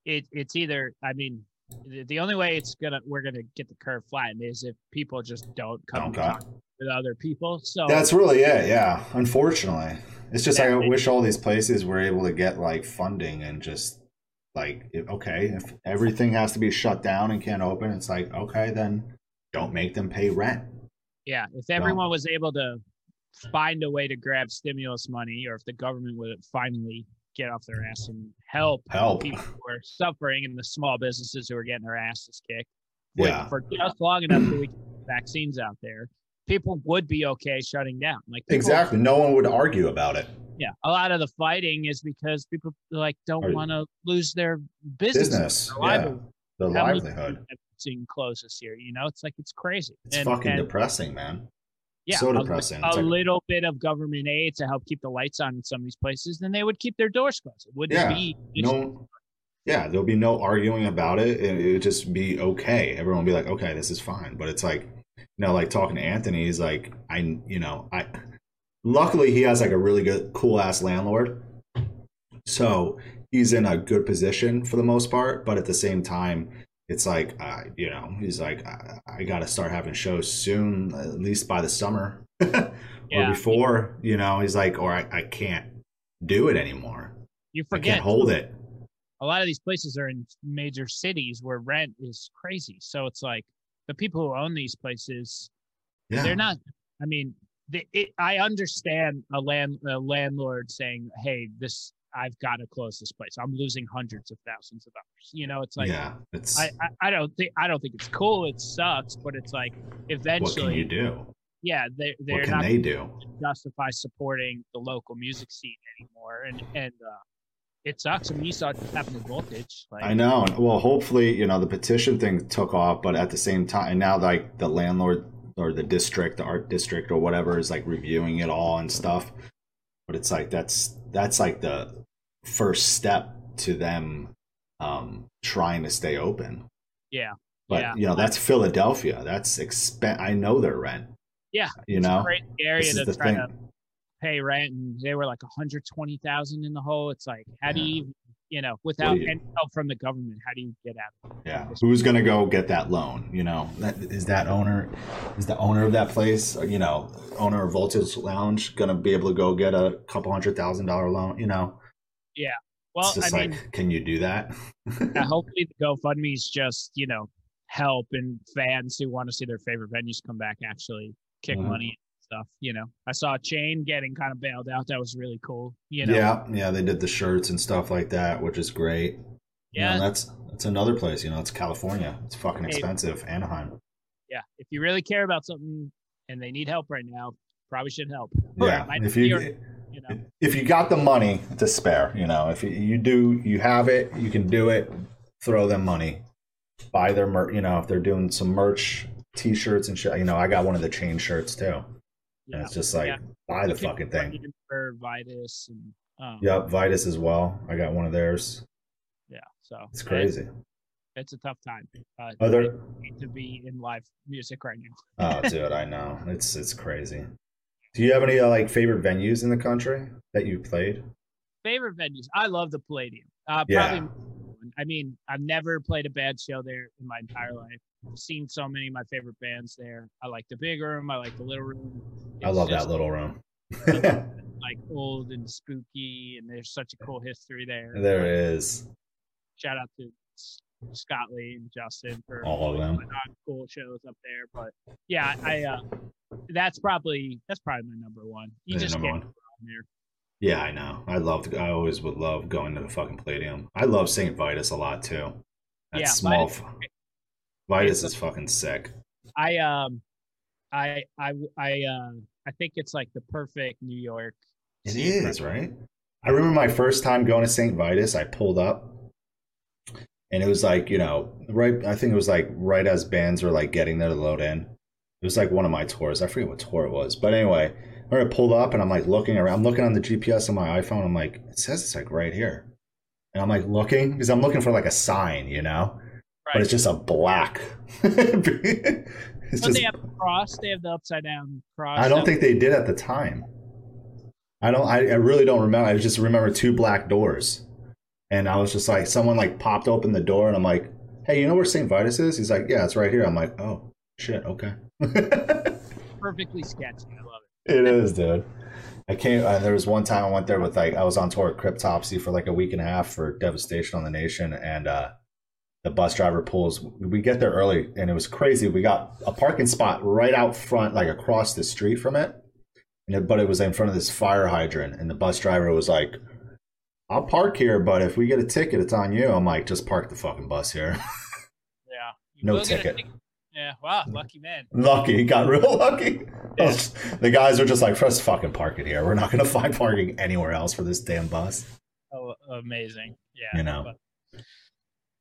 Speaker 2: it it's either I mean the, the only way it's gonna we're gonna get the curve flattened is if people just don't come and
Speaker 1: Okay.
Speaker 2: talk with other people. So
Speaker 1: That's really it. Yeah. Unfortunately, it's just I wish all these places were able to get like funding and just like okay, if everything has to be shut down and can't open, it's like okay, then don't make them pay rent.
Speaker 2: yeah, if everyone was able to find a way to grab stimulus money, or if the government would finally get off their ass and help
Speaker 1: Help.
Speaker 2: people who are suffering and the small businesses who are getting their asses kicked
Speaker 1: Yeah.
Speaker 2: for just long enough that we can get vaccines out there, people would be okay shutting down. Like people-
Speaker 1: Exactly. No one would argue about it.
Speaker 2: Yeah, a lot of the fighting is because people like don't want to lose their business,
Speaker 1: Business.
Speaker 2: their
Speaker 1: Yeah.
Speaker 2: livelihood.
Speaker 1: The
Speaker 2: How
Speaker 1: livelihood.
Speaker 2: seen close this year. You know, it's like it's crazy.
Speaker 1: It's
Speaker 2: And-
Speaker 1: fucking
Speaker 2: and,
Speaker 1: depressing, man.
Speaker 2: Yeah,
Speaker 1: so
Speaker 2: a-
Speaker 1: depressing.
Speaker 2: A, little bit of government aid to help keep the lights on in some of these places, then they would keep their doors closed. It wouldn't
Speaker 1: Yeah,
Speaker 2: be
Speaker 1: No. Yeah, there'll be no arguing about it. It it would just be okay. Everyone will be like, okay, this is fine. But it's like, you know, like talking to Anthony, he's like, I, you know, I. Luckily, he has like a really good, cool ass landlord, so he's in a good position for the most part. But at the same time, it's like, uh, you know, he's like, I, I got to start having shows soon, at least by the summer or
Speaker 2: Yeah.
Speaker 1: before. You know, he's like, or I, I can't do it anymore.
Speaker 2: You forget, I
Speaker 1: can't hold it.
Speaker 2: a lot of these places are in major cities where rent is crazy. So it's like the people who own these places,
Speaker 1: Yeah.
Speaker 2: they're not. I mean, the, it, I understand a land a landlord saying, "Hey, this I've got to close this place. I'm losing hundreds of thousands of dollars." You know, it's like
Speaker 1: yeah, it's
Speaker 2: I, I I don't think I don't think it's cool. It sucks, but it's like eventually
Speaker 1: what can you do?
Speaker 2: yeah, they they're
Speaker 1: What can
Speaker 2: not
Speaker 1: they do?
Speaker 2: justify supporting the local music scene anymore, and and uh, it sucks. I mean, you saw it happen to Voltage. Like,
Speaker 1: I know. Well, hopefully, you know, the petition thing took off, but at the same time, now like the landlord or the district, the art district or whatever is like reviewing it all and stuff. But it's like that's that's like the first step to them um trying to stay open.
Speaker 2: Yeah.
Speaker 1: But
Speaker 2: Yeah.
Speaker 1: you know, that's Philadelphia. That's expen I know their rent.
Speaker 2: Yeah,
Speaker 1: you know,
Speaker 2: great area to try
Speaker 1: thing.
Speaker 2: to pay rent, and they were like 120,000 in the hole. It's like, how do you, you know, without
Speaker 1: you-
Speaker 2: any help from the government, how do you get out?
Speaker 1: Yeah, who's gonna go get that loan? You know, that, is that owner, is the owner of that place, or, you know, owner of Voltage Lounge, gonna be able to go get a couple hundred thousand dollar loan? You know,
Speaker 2: Well,
Speaker 1: it's just
Speaker 2: I
Speaker 1: like,
Speaker 2: mean,
Speaker 1: can you do that?
Speaker 2: uh, hopefully the GoFundMe is just, you know, help and fans who want to see their favorite venues come back actually kick
Speaker 1: Mhm.
Speaker 2: money and stuff. You know, I saw a Chain getting kind of bailed out. That was really cool. You know,
Speaker 1: yeah, yeah, they did the shirts and stuff like that, which is great. You know,
Speaker 2: Yeah.
Speaker 1: that's that's another place. You know, it's California. It's fucking
Speaker 2: Hey.
Speaker 1: expensive. Anaheim.
Speaker 2: yeah. If you really care about something and they need help right now, probably should help.
Speaker 1: Yeah, if you
Speaker 2: your- you know,
Speaker 1: if you got the money to spare, you know, if you, you do, you have it, you can do it. Throw them money, buy their merch. You know, if they're doing some merch, t-shirts and shit. You know, I got one of the chain shirts too. And it's just like
Speaker 2: Yeah.
Speaker 1: buy the fucking thing.
Speaker 2: in For Vitus and um,
Speaker 1: Yep, Vitus as well. I got one of theirs.
Speaker 2: yeah. So
Speaker 1: It's
Speaker 2: it-
Speaker 1: crazy.
Speaker 2: it's a tough time. Uh,
Speaker 1: Other,
Speaker 2: to be in live music right now.
Speaker 1: oh, dude, I know it's it's crazy. Do you have any uh, like favorite venues in the country that you played?
Speaker 2: Favorite venues? I love the Palladium. Uh,
Speaker 1: Yeah.
Speaker 2: probably. I mean, I've never played a bad show there in my entire life. I've seen so many of my favorite bands there. I like the big room. I like the little room.
Speaker 1: I love
Speaker 2: just,
Speaker 1: that little room.
Speaker 2: Like old and spooky, and there's such a cool history there.
Speaker 1: there it is.
Speaker 2: Shout out to Scott Lee and Justin for
Speaker 1: All of them.
Speaker 2: cool shows up there. But yeah, I uh, that's probably that's probably my number one. You
Speaker 1: Yeah,
Speaker 2: just can't there.
Speaker 1: Yeah, I know. I loved. I always would love going to the fucking Palladium. I love Saint Vitus a lot too. That
Speaker 2: Yeah,
Speaker 1: small.
Speaker 2: Vitus-
Speaker 1: f- Vitus is fucking sick.
Speaker 2: I um, I I I uh, I think it's like the perfect New York.
Speaker 1: It is right. I remember my first time going to Saint Vitus. I pulled up, and it was like you know, right. I think it was like right as bands were like getting there to load in. It was like one of my tours. I forget what tour it was, but anyway, I pulled up and I'm like looking around. I'm looking on the GPS on my iPhone. I'm like, it says it's like right here, and I'm like looking because I'm looking for like a sign, you know,
Speaker 2: right.
Speaker 1: but it's just a black. it's
Speaker 2: But
Speaker 1: just
Speaker 2: they have the cross. They have the upside down cross.
Speaker 1: I don't think they did at the time. I don't. I, I really don't remember. I just remember two black doors, and I was just like, someone like popped open the door, and I'm like, "Hey, you know where St. Vitus is?" He's like, "Yeah, it's right here." I'm like, "Oh shit, okay."
Speaker 2: perfectly sketchy. I love
Speaker 1: it. it is, dude. I came. Uh, there was one time I went there with like I was on tour at Cryptopsy for like a week and a half for Devastation on the Nation, and uh, the bus driver pulls. We get there early, and it was crazy. We got a parking spot right out front, like across the street from it, and it, but it was in front of this fire hydrant, and the bus driver was like. I'll park here, but if we get a ticket, it's on you. I'm like, just park the fucking bus here.
Speaker 2: Yeah.
Speaker 1: No
Speaker 2: will get a
Speaker 1: ticket.
Speaker 2: Yeah. Wow. Lucky man.
Speaker 1: lucky, he got real lucky.
Speaker 2: Yeah.
Speaker 1: The guys are just like, first fucking park it here. We're not going to find parking anywhere else for this damn bus.
Speaker 2: Oh, amazing. Yeah.
Speaker 1: You know.
Speaker 2: but-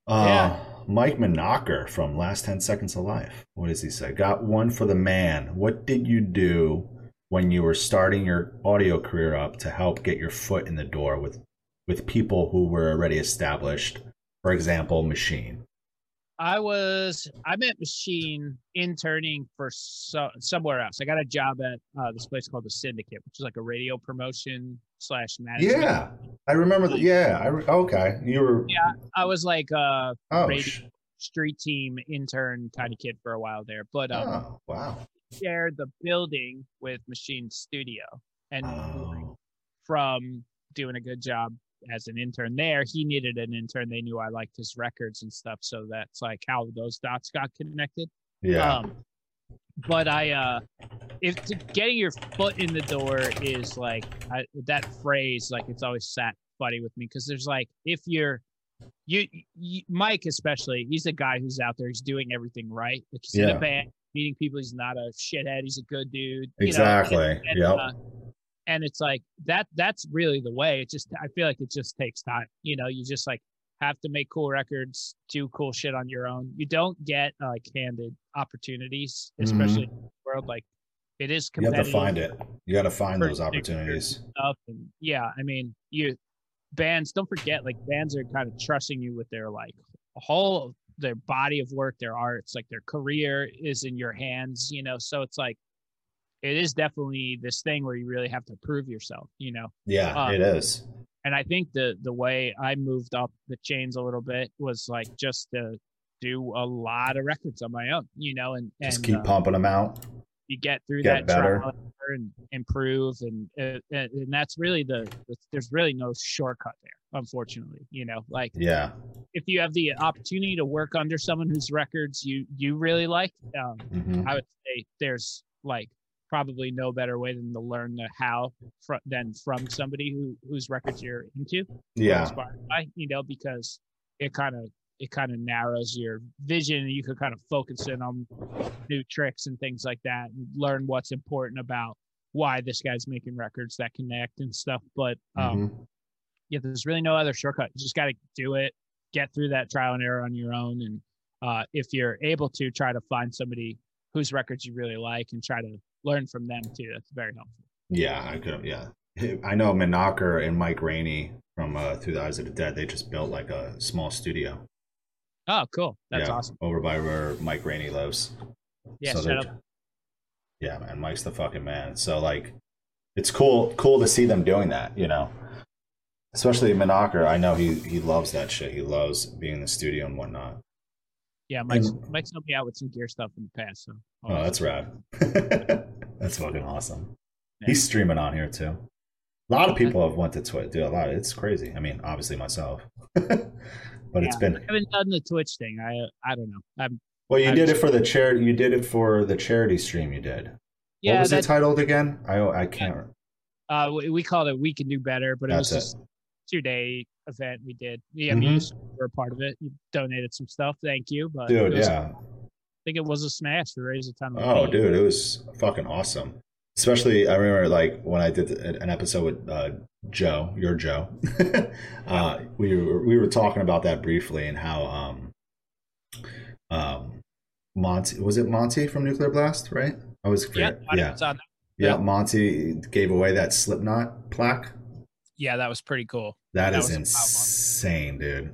Speaker 1: Uh,
Speaker 2: Yeah.
Speaker 1: Mike Minocker from Last 10 Seconds of Life. What does he say? Got one for the man. What did you do when you were starting your audio career up to help get your foot in the door with, with people who were already established? For example, Machine.
Speaker 2: I was I met Machine interning for so, somewhere else. I got a job at uh, this place called the Syndicate, which is like a radio promotion slash management.
Speaker 1: Yeah. I remember that. Yeah. I re- okay. You were.
Speaker 2: Yeah. I was like a
Speaker 1: Oh,
Speaker 2: radio
Speaker 1: sh-
Speaker 2: street team intern kind of kid for a while there, but um,
Speaker 1: oh wow.
Speaker 2: shared the building with Machine Studio, and
Speaker 1: Oh.
Speaker 2: from doing a good job as an intern there, he needed an intern. They knew I liked his records and stuff, so that's like how those dots got connected.
Speaker 1: Yeah.
Speaker 2: Um, but I, uh, if to, getting your foot in the door is like I, that phrase, like it's always sat funny with me because there's like if you're you, you Mike especially, he's a guy who's out there, he's doing everything right. Like he's in
Speaker 1: Yeah.
Speaker 2: a band, meeting people. He's not a shithead. He's a good dude. you know,
Speaker 1: Exactly.
Speaker 2: and,
Speaker 1: Yep.
Speaker 2: uh, and it's like that. That's really the way. It just I feel like it just takes time. You know, you just like have to make cool records, do cool shit on your own. You don't get uh, like handed opportunities, especially in the world. Like it is
Speaker 1: Mm-hmm. You have to find it. You got to find those opportunities.
Speaker 2: and yeah, I mean, you bands don't forget like bands are kind of trusting you with their like whole their body of work, their arts like their career is in your hands. You know, so it's like it is definitely this thing where you really have to prove yourself, you know.
Speaker 1: Yeah,
Speaker 2: Uh,
Speaker 1: it is.
Speaker 2: And I think the the way I moved up the chains a little bit was like just to do a lot of records on my own, you know, and
Speaker 1: Just keep
Speaker 2: uh,
Speaker 1: pumping them out.
Speaker 2: you get through
Speaker 1: Get
Speaker 2: that
Speaker 1: better.
Speaker 2: trial and improve and and and that's really the the- there's really no shortcut there unfortunately you know like
Speaker 1: Yeah.
Speaker 2: if you have the opportunity to work under someone whose records you you really like um,
Speaker 1: hmm
Speaker 2: i would say there's like probably no better way than to learn the how fr- than from somebody who whose records you're into
Speaker 1: Yeah.
Speaker 2: by you know because it kind of it kind of narrows your vision and you can kind of focus in on new tricks and things like that and learn what's important about why this guy's making records that connect and stuff but um
Speaker 1: Mhm.
Speaker 2: yeah there's really no other shortcut you just got to do it get through that trial and error on your own and uh if you're able to try to find somebody whose records you really like and try to learn from them too that's very helpful
Speaker 1: Yeah, I could. Yeah, I know Minocker and Mike Rainey from uh, Through the Eyes of the Dead. They just built like a small studio.
Speaker 2: oh cool that's
Speaker 1: yeah,
Speaker 2: awesome
Speaker 1: Over by where Mike Rainey lives.
Speaker 2: yeah
Speaker 1: So
Speaker 2: shut up
Speaker 1: Yeah, man, Mike's the fucking man. So like, it's cool, cool to see them doing that. You know, especially Minocker. I know he he loves that shit. He loves being in the studio and whatnot.
Speaker 2: Yeah mike's
Speaker 1: And-
Speaker 2: mike's helped me out with some gear stuff in the past so
Speaker 1: Oh, that's rad. that's fucking awesome.
Speaker 2: Yeah.
Speaker 1: He's streaming on here too. A lot of people have went to Twitch. Dude, a lot. It's crazy. I mean, obviously myself, but it's been.
Speaker 2: I haven't done the Twitch thing. I I don't know. I'm
Speaker 1: Well, you
Speaker 2: I've
Speaker 1: did it for the charity. You did it for the charity stream. You did.
Speaker 2: yeah.
Speaker 1: what was
Speaker 2: that,
Speaker 1: it titled again? I I can't.
Speaker 2: uh, we, we called it "We Can Do Better," but it
Speaker 1: That's
Speaker 2: was
Speaker 1: it.
Speaker 2: Two day event we did. Yeah,
Speaker 1: Mhm.
Speaker 2: you were a part of it. You donated some stuff. Thank you. But
Speaker 1: Dude,
Speaker 2: was-
Speaker 1: yeah.
Speaker 2: I think it was a smash. We raised a ton of money.
Speaker 1: Oh, dude, it was fucking awesome. Especially, I remember like when I did an episode with uh, Joe, your Joe. uh, we were we were talking about that briefly and how um, um, Monty was it Monty from Nuclear Blast, right? I was
Speaker 2: Yeah,
Speaker 1: forget-
Speaker 2: I know
Speaker 1: yeah, yeah.
Speaker 2: yeah.
Speaker 1: Monty gave away that Slipknot plaque.
Speaker 2: yeah, that was pretty cool.
Speaker 1: That
Speaker 2: That
Speaker 1: is
Speaker 2: was a wild one.
Speaker 1: insane, dude.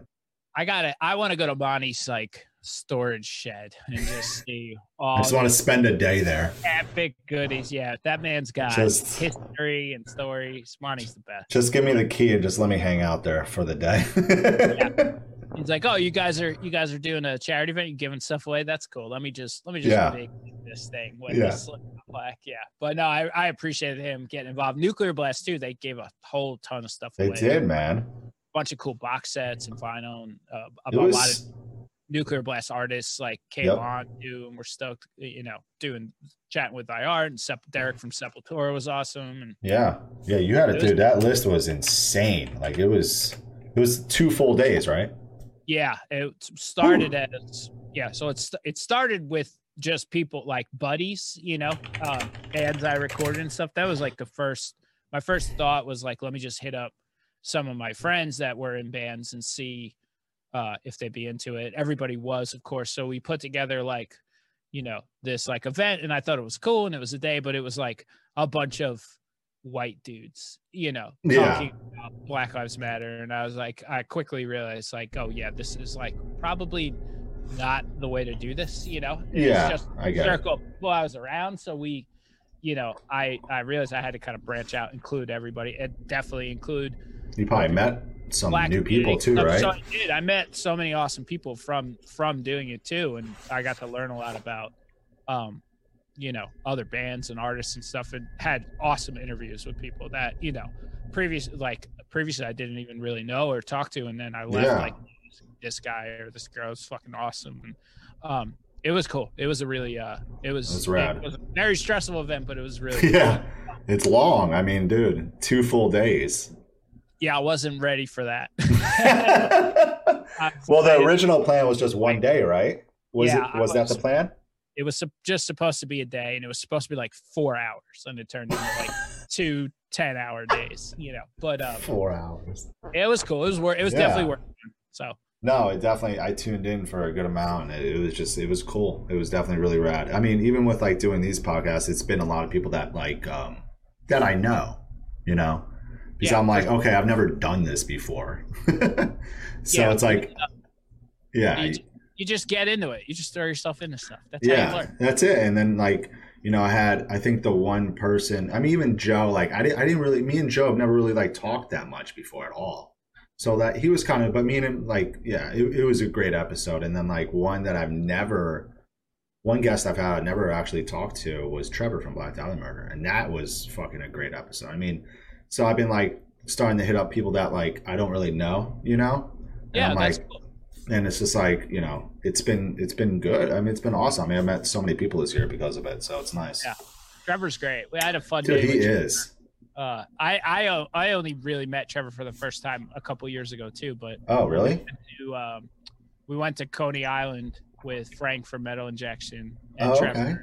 Speaker 2: I got it. I want to go to Bonnie's like storage shed and just see all
Speaker 1: I just want to spend a day there.
Speaker 2: epic goodies. Yeah, that man's got
Speaker 1: Just-
Speaker 2: history and stories. Bonnie's the best.
Speaker 1: Just give me the key and just let me hang out there for the day.
Speaker 2: He's like, "Oh, you guys are you guys are doing a charity event. You giving stuff away. That's cool. Let me just let me just
Speaker 1: Yeah.
Speaker 2: make this thing with
Speaker 1: Yeah.
Speaker 2: this plaque. Yeah, but no, I, I appreciated him getting involved. Nuclear Blast too. They gave a whole ton of stuff
Speaker 1: they
Speaker 2: away.
Speaker 1: did, man.
Speaker 2: A bunch of cool box sets and vinyl and uh, a, a lot of Nuclear Blast artists like came
Speaker 1: Yep.
Speaker 2: on too, and we're stoked. You know, doing chatting with IR and Sep- Derek from Sepultura was awesome. And
Speaker 1: Yeah, yeah, you had
Speaker 2: It
Speaker 1: it,
Speaker 2: was-
Speaker 1: dude. That list was insane. Like it was, it was two full days, right?
Speaker 2: Yeah, it started as yeah. So it's it started with just people like buddies, you know, um, bands I recorded and stuff. That was like the first. My first thought was like, let me just hit up some of my friends that were in bands and see uh, if they'd be into it. Everybody was, of course. So we put together like, you know, this like event, and I thought it was cool, and it was a day, but it was like a bunch of white dudes, you know,
Speaker 1: Yeah.
Speaker 2: talking about Black Lives Matter. And I was like, I quickly realized, like, oh, yeah, this is like probably not the way to do this, you know? It's
Speaker 1: Yeah,
Speaker 2: just
Speaker 1: I it.
Speaker 2: circle of people I was around. So we, you know, I, I realized I had to kind of branch out, include everybody, and definitely include
Speaker 1: You probably met some new people too, right?
Speaker 2: So I did. I met so many awesome people from from doing it too, and I got to learn a lot about, um, you know, other bands and artists and stuff, and had awesome interviews with people that you know, previous like previously I didn't even really know or talk to, and then I left
Speaker 1: Yeah.
Speaker 2: like this guy or this girl is fucking awesome, and um, it was cool. It was a really uh, it was
Speaker 1: That's rad.
Speaker 2: It was a very stressful event, but it was really
Speaker 1: yeah, it's long. I mean, dude, two full days.
Speaker 2: yeah. I wasn't ready for that.
Speaker 1: well, the original plan was just one day, right? Was
Speaker 2: Yeah,
Speaker 1: it?
Speaker 2: I
Speaker 1: Was that the plan?
Speaker 2: It was sup- just supposed to be a day and it was supposed to be like four hours and it turned into like two 10 hour days you know but um
Speaker 1: Four hours.
Speaker 2: it was cool it was worth it was
Speaker 1: Yeah.
Speaker 2: definitely worth it so
Speaker 1: No, it definitely. I tuned in for a good amount, and it, it was just, it was cool. It was definitely really rad. I mean, even with like doing these podcasts, it's been a lot of people that like um that I know, you know, because
Speaker 2: Yeah,
Speaker 1: I'm like, okay, I've never done this before, so
Speaker 2: Yeah,
Speaker 1: it's like, yeah,
Speaker 2: you, you just get into it you just throw yourself into stuff that's
Speaker 1: yeah,
Speaker 2: learn
Speaker 1: that's it. And then like, you know, I had I think the one person. I mean, even Joe. Like I didn't I didn't really. Me and Joe have never really like talked that much before at all. So that he was kind of, but me and him, like, yeah, it, it was a great episode. And then like one that I've never, one guest I've had never actually talked to was Trevor from Black Dahlia Murder, and that was fucking a great episode. I mean, so I've been like starting to hit up people that like I don't really know, you know. And
Speaker 2: Yeah,
Speaker 1: I'm
Speaker 2: that's
Speaker 1: like,
Speaker 2: cool.
Speaker 1: And it's just like you know, it's been it's been good. I mean, it's been awesome. I mean, I met so many people this year because of it, so it's nice.
Speaker 2: Yeah. Trevor's great. We had a fun
Speaker 1: Dude,
Speaker 2: day.
Speaker 1: he is.
Speaker 2: I I I o- I only really met Trevor for the first time a couple years ago too, but
Speaker 1: Oh, really?
Speaker 2: to, um, we went to Coney Island with Frank from Metal Injection and
Speaker 1: Oh,
Speaker 2: Trevor
Speaker 1: okay.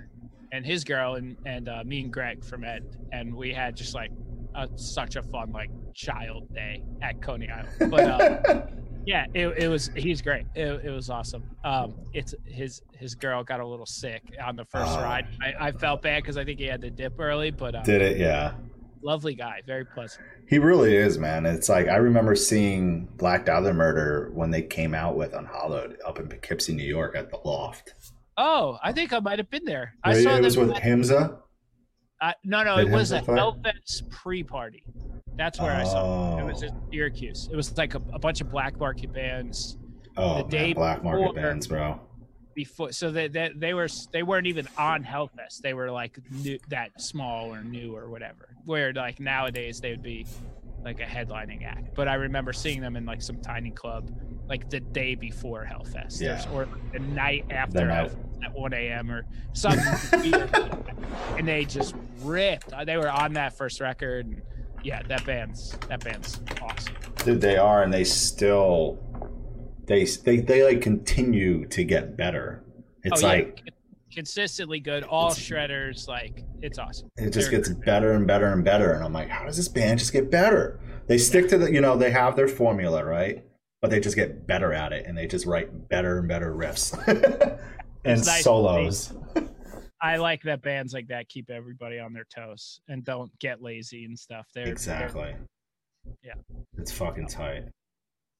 Speaker 2: and his girl and and uh, me and Greg from Ed, and we had just like a, such a fun like child day at Coney Island. But uh, yeah, it, it was he's great. It, it was awesome. Um, it's his his girl got a little sick on the first
Speaker 1: Oh.
Speaker 2: ride. I, I felt bad because I think he had to dip early, but uh,
Speaker 1: Did it? Yeah.
Speaker 2: lovely guy, very pleasant.
Speaker 1: He really is, man. It's like I remember seeing Black Dahlia Murder when they came out with Unhollowed up in Poughkeepsie, New York, at the Loft.
Speaker 2: Oh, I think I might have been there. I
Speaker 1: It
Speaker 2: saw
Speaker 1: was with Himza.
Speaker 2: Uh, no, no, it was a Hellfest pre-party. That's where I saw. It. it was
Speaker 1: Oh.
Speaker 2: in Syracuse. It was like a, a bunch of black market bands
Speaker 1: Oh,
Speaker 2: the
Speaker 1: man,
Speaker 2: day
Speaker 1: black market
Speaker 2: before-
Speaker 1: bands, bro.
Speaker 2: before, so that they, they were they weren't even on Hellfest. They were like new, that small or new or whatever. Where like nowadays they would be like a headlining act. But I remember seeing them in like some tiny club like the day before Hellfest, or-
Speaker 1: Yeah.
Speaker 2: or, the night after. Hellfest at 1 a.m. or something. and they just ripped. Uh, They were on that first record. And yeah, that band's that band's awesome.
Speaker 1: Dude, they are, and they still, they they they like continue to get better. It's
Speaker 2: Oh, yeah,
Speaker 1: like
Speaker 2: consistently good. All shredders, like it's awesome.
Speaker 1: it just
Speaker 2: They're-
Speaker 1: gets better and better and better, and I'm like, how does this band just get better? They stick to the, you know, they have their formula, right? But they just get better at it, and they just write better and better riffs and
Speaker 2: nice
Speaker 1: solos.
Speaker 2: I like that bands like that keep everybody on their toes and don't get lazy and stuff. They're they're-
Speaker 1: Exactly.
Speaker 2: Yeah.
Speaker 1: It's fucking tight.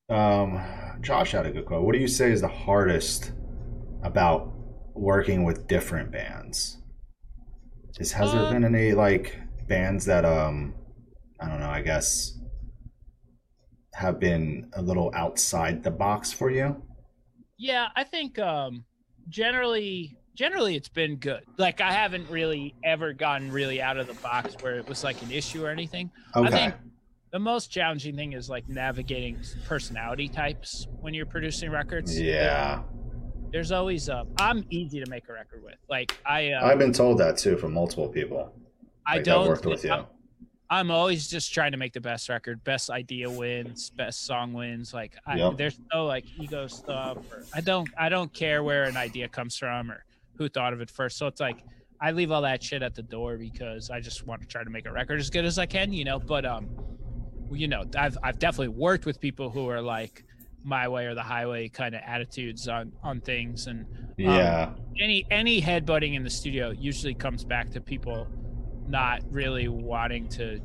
Speaker 1: Um, Josh had a good quote. What do you say is the hardest about working with different bands? Is has there
Speaker 2: Uh,
Speaker 1: been any like bands that um I don't know, I guess have been a little outside the box for you?
Speaker 2: Yeah, I think um generally generally it's been good. Like I haven't really ever gotten really out of the box where it was like an issue or anything.
Speaker 1: Okay.
Speaker 2: I think the most challenging thing is like navigating personality types when you're producing records.
Speaker 1: yeah.
Speaker 2: There's always uh I'm easy to make a record with. Like I uh,
Speaker 1: I've been told that too from multiple people.
Speaker 2: I
Speaker 1: like, that
Speaker 2: don't
Speaker 1: worked with you.
Speaker 2: I'm, I'm always just trying to make the best record, best idea wins, best song wins. Like I,
Speaker 1: Yep.
Speaker 2: there's no like ego stuff. Or, I don't I don't care where an idea comes from or who thought of it first. So it's like I leave all that shit at the door because I just want to try to make a record as good as I can, you know. But um, you know, I've I've definitely worked with people who are like my way or the highway kind of attitudes on on things and
Speaker 1: Yeah.
Speaker 2: any any headbutting in the studio usually comes back to people not really wanting to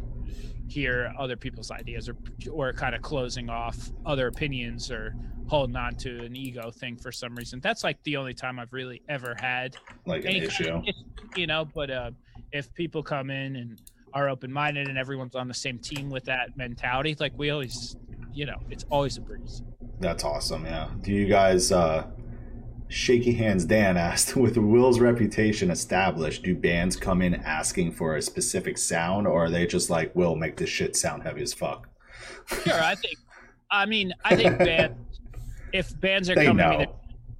Speaker 2: hear other people's ideas or or kind of closing off other opinions or holding on to an ego thing for some reason. That's like the only time I've really ever had
Speaker 1: like an issue.
Speaker 2: kind of issue, you know. But uh, if people come in and are open minded and everyone's on the same team with that mentality, like we always, you know, it's always a breeze.
Speaker 1: That's awesome. Yeah. Do you guys, uh, Shaky Hands Dan asked, with Will's reputation established, do bands come in asking for a specific sound or are they just like, Will, make this shit sound heavy as fuck?
Speaker 2: Sure, I think. I mean, I think bands. If bands are
Speaker 1: They
Speaker 2: coming,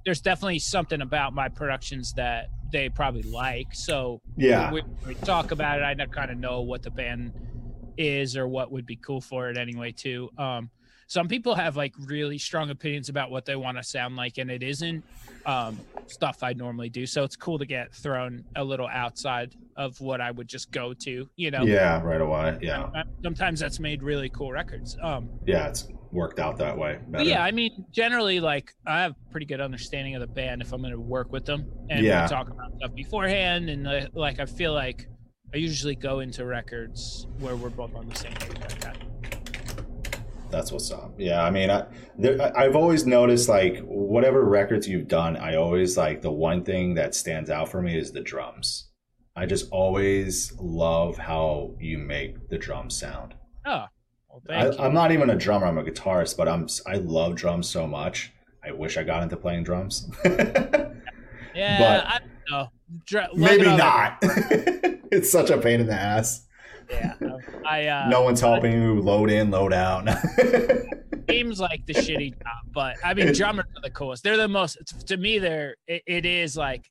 Speaker 2: there's definitely something about my productions that they probably like. So
Speaker 1: Yeah.
Speaker 2: we, we talk about it. I kind of know what the band is or what would be cool for it anyway. Too. Um, some people have like really strong opinions about what they want to sound like, and it isn't um, stuff I normally do. So it's cool to get thrown a little outside of what I would just go to. You know.
Speaker 1: Yeah, right away. Yeah.
Speaker 2: Sometimes that's made really cool records. Um,
Speaker 1: Yeah, it's worked out that way.
Speaker 2: yeah, I mean, generally, like I have pretty good understanding of the band if I'm going to work with them, and
Speaker 1: Yeah.
Speaker 2: we talk about stuff beforehand. And uh, like, I feel like I usually go into records where we're both on the same page. Like that.
Speaker 1: That's what's up. Yeah, I mean, I, there, I've always noticed like whatever records you've done, I always like the one thing that stands out for me is the drums. I just always love how you make the drums sound.
Speaker 2: Oh, well,
Speaker 1: I,
Speaker 2: thank you.
Speaker 1: I'm not even a drummer. I'm a guitarist, but I'm I love drums so much. I wish I got into playing drums.
Speaker 2: yeah,
Speaker 1: but-
Speaker 2: I don't know. Dr-
Speaker 1: Maybe not. it's such a pain in the ass.
Speaker 2: Yeah, I. Uh,
Speaker 1: no one's helping you load in, load out.
Speaker 2: seems like the shitty job, but I mean, drummers are the coolest. They're the most. To me, they're. It, it is like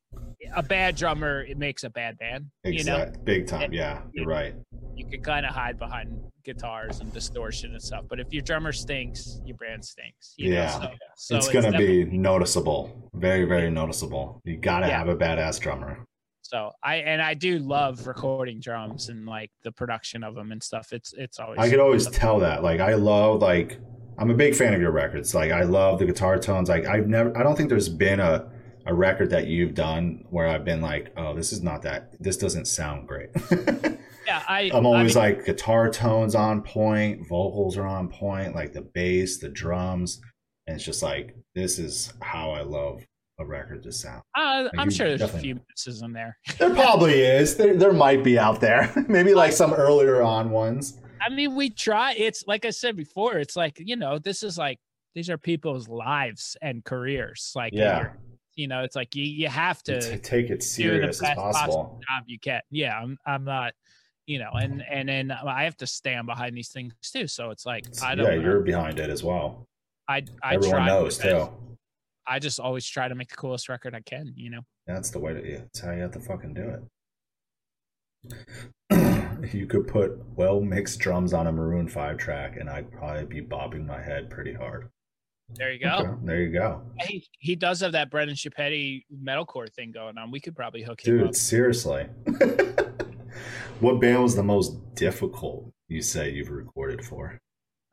Speaker 2: a bad drummer. It makes a bad band. You know,
Speaker 1: big time. Yeah, you're right.
Speaker 2: you can kind of hide behind guitars and distortion and stuff, but if your drummer stinks, your band stinks. You
Speaker 1: Yeah.
Speaker 2: know? so, so
Speaker 1: it's gonna be noticeable. Very, very noticeable. You gotta
Speaker 2: Yeah.
Speaker 1: have a badass drummer.
Speaker 2: So I and I do love recording drums and like the production of them and stuff. It's it's always.
Speaker 1: I could always tell that. Like I love like I'm a big fan of your records. Like I love the guitar tones. Like I've never I don't think there's been a a record that you've done where I've been like, oh, this is not that. This doesn't sound great.
Speaker 2: Yeah, I.
Speaker 1: I'm always
Speaker 2: I mean,
Speaker 1: like guitar tones on point, vocals are on point, like the bass, the drums, and it's just like this is how I love a record to sound.
Speaker 2: uh, I'm sure there's a few misses in there.
Speaker 1: There probably is. There there might be out there. Maybe like some earlier on ones.
Speaker 2: I mean, we try. It's like I said before. It's like you know, this is like these are people's lives and careers. Like
Speaker 1: Yeah.
Speaker 2: you're- know, it's like you you have to
Speaker 1: To take it serious
Speaker 2: best
Speaker 1: as possible.
Speaker 2: possible job you can. Yeah, I'm I'm not. You know, and and then I have to stand behind these things too. So it's like I don't.
Speaker 1: yeah,
Speaker 2: know.
Speaker 1: you're behind it as well.
Speaker 2: I I
Speaker 1: Everyone
Speaker 2: try.
Speaker 1: knows too.
Speaker 2: I just always try to make the coolest record I can. You know.
Speaker 1: That's the way to. Yeah, that's how you have to fucking do it. you could put well mixed drums on a Maroon Five track, and I'd probably be bobbing my head pretty hard.
Speaker 2: There you go.
Speaker 1: Okay, there you go,
Speaker 2: He, he does have that Brendan Chapetti metalcore thing going on. We could probably hook him up.
Speaker 1: dude. Seriously, what band was the most difficult? You say you've recorded for?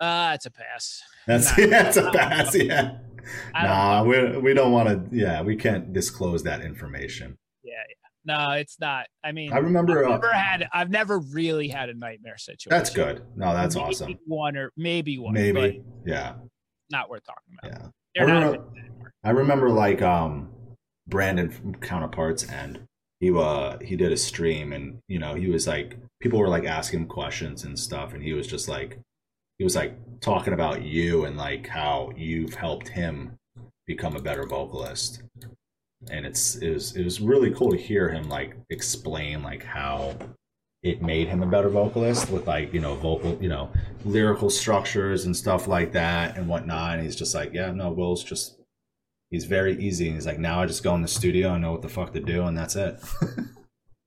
Speaker 2: Uh, it's a pass.
Speaker 1: That's
Speaker 2: Nah.
Speaker 1: yeah, that's a pass. Yeah, nah, we we don't want to. Yeah, we can't disclose that information.
Speaker 2: Yeah, yeah. No, it's not. I mean,
Speaker 1: I remember.
Speaker 2: I've
Speaker 1: Uh,
Speaker 2: never had. I've never really had a nightmare situation.
Speaker 1: that's good. No, that's
Speaker 2: Maybe
Speaker 1: awesome.
Speaker 2: One or maybe one.
Speaker 1: Maybe. Yeah.
Speaker 2: not worth talking about.
Speaker 1: Yeah.
Speaker 2: They're
Speaker 1: I remember- I remember like um Brendan from Counterparts and he uh he did a stream and you know he was like people were like asking him questions and stuff and he was just like he was like talking about you and like how you've helped him become a better vocalist. And it's it was it was really cool to hear him like explain like how it made him a better vocalist with like you know vocal you know lyrical structures and stuff like that and whatnot. And he's just like yeah no will's just he's very easy. And he's like now i just go in the studio and know what the fuck to do and that's it.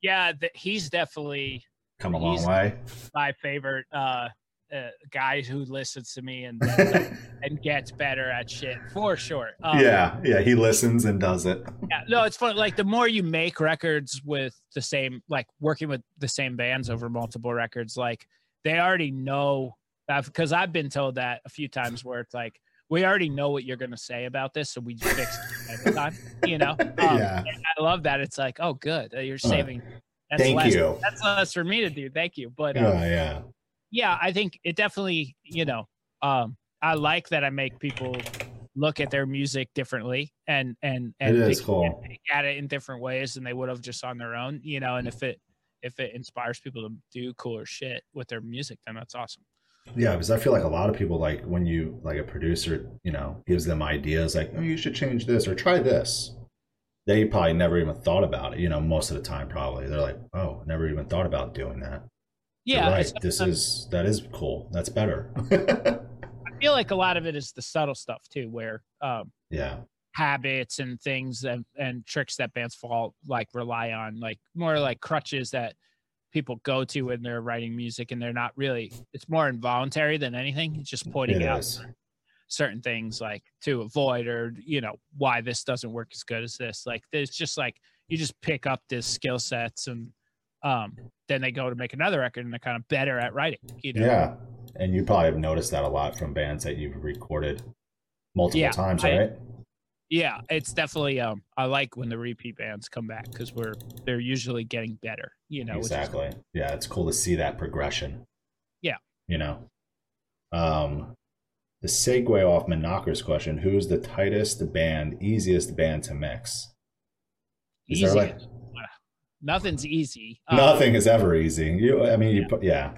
Speaker 2: Yeah, th- he's definitely
Speaker 1: come a long way.
Speaker 2: my favorite uh, uh guy who listens to me and and, and gets better at shit for sure. Um,
Speaker 1: yeah yeah he listens and does it
Speaker 2: Yeah, no, it's fun. Like the more you make records with the same, like working with the same bands over multiple records, like they already know that because I've been told that a few times where it's like we already know what you're gonna say about this, so we just fix it every time. You know? Um,
Speaker 1: yeah
Speaker 2: I love that. It's like, oh, good, uh, you're saving. That's
Speaker 1: thank
Speaker 2: less,
Speaker 1: you
Speaker 2: That's less for me to do. Thank you. But um,
Speaker 1: yeah yeah
Speaker 2: yeah, I think it definitely, you know, um, I like that I make people look at their music differently and and and
Speaker 1: It is cool.
Speaker 2: at it in different ways than they would have just on their own, you know. And if it if it inspires people to do cooler shit with their music, then that's awesome.
Speaker 1: Yeah, because I feel like a lot of people like when you like a producer, you know, gives them ideas like, "Oh, you should change this or try this." They probably never even thought about it. You know, most of the time, probably they're like, "Oh, never even thought about doing that."
Speaker 2: Yeah,
Speaker 1: right. This is that is cool. That's better.
Speaker 2: I feel like a lot of it is the subtle stuff too, where um,
Speaker 1: yeah,
Speaker 2: habits and things and, and tricks that bands fall like rely on, like more like crutches that people go to when they're writing music, and they're not really. It's more involuntary than anything. It's just pointing
Speaker 1: it
Speaker 2: out
Speaker 1: is.
Speaker 2: certain things like to avoid or you know why this doesn't work as good as this like there's just like you just pick up this skill sets and um then they go to make another record and they're kind of better at writing you know
Speaker 1: Yeah, and you probably have noticed that a lot from bands that you've recorded multiple
Speaker 2: Yeah,
Speaker 1: times,
Speaker 2: I-
Speaker 1: right?
Speaker 2: yeah it's definitely um i like when the repeat bands come back because we're they're usually getting better you know
Speaker 1: exactly. Yeah, it's cool to see that progression.
Speaker 2: Yeah.
Speaker 1: You know. Um the segue off Monocker's question, who's the tightest band, easiest band to mix? Is there like
Speaker 2: easiest. Nothing's easy. Um,
Speaker 1: Nothing is ever easy. You, I mean, you, put, yeah,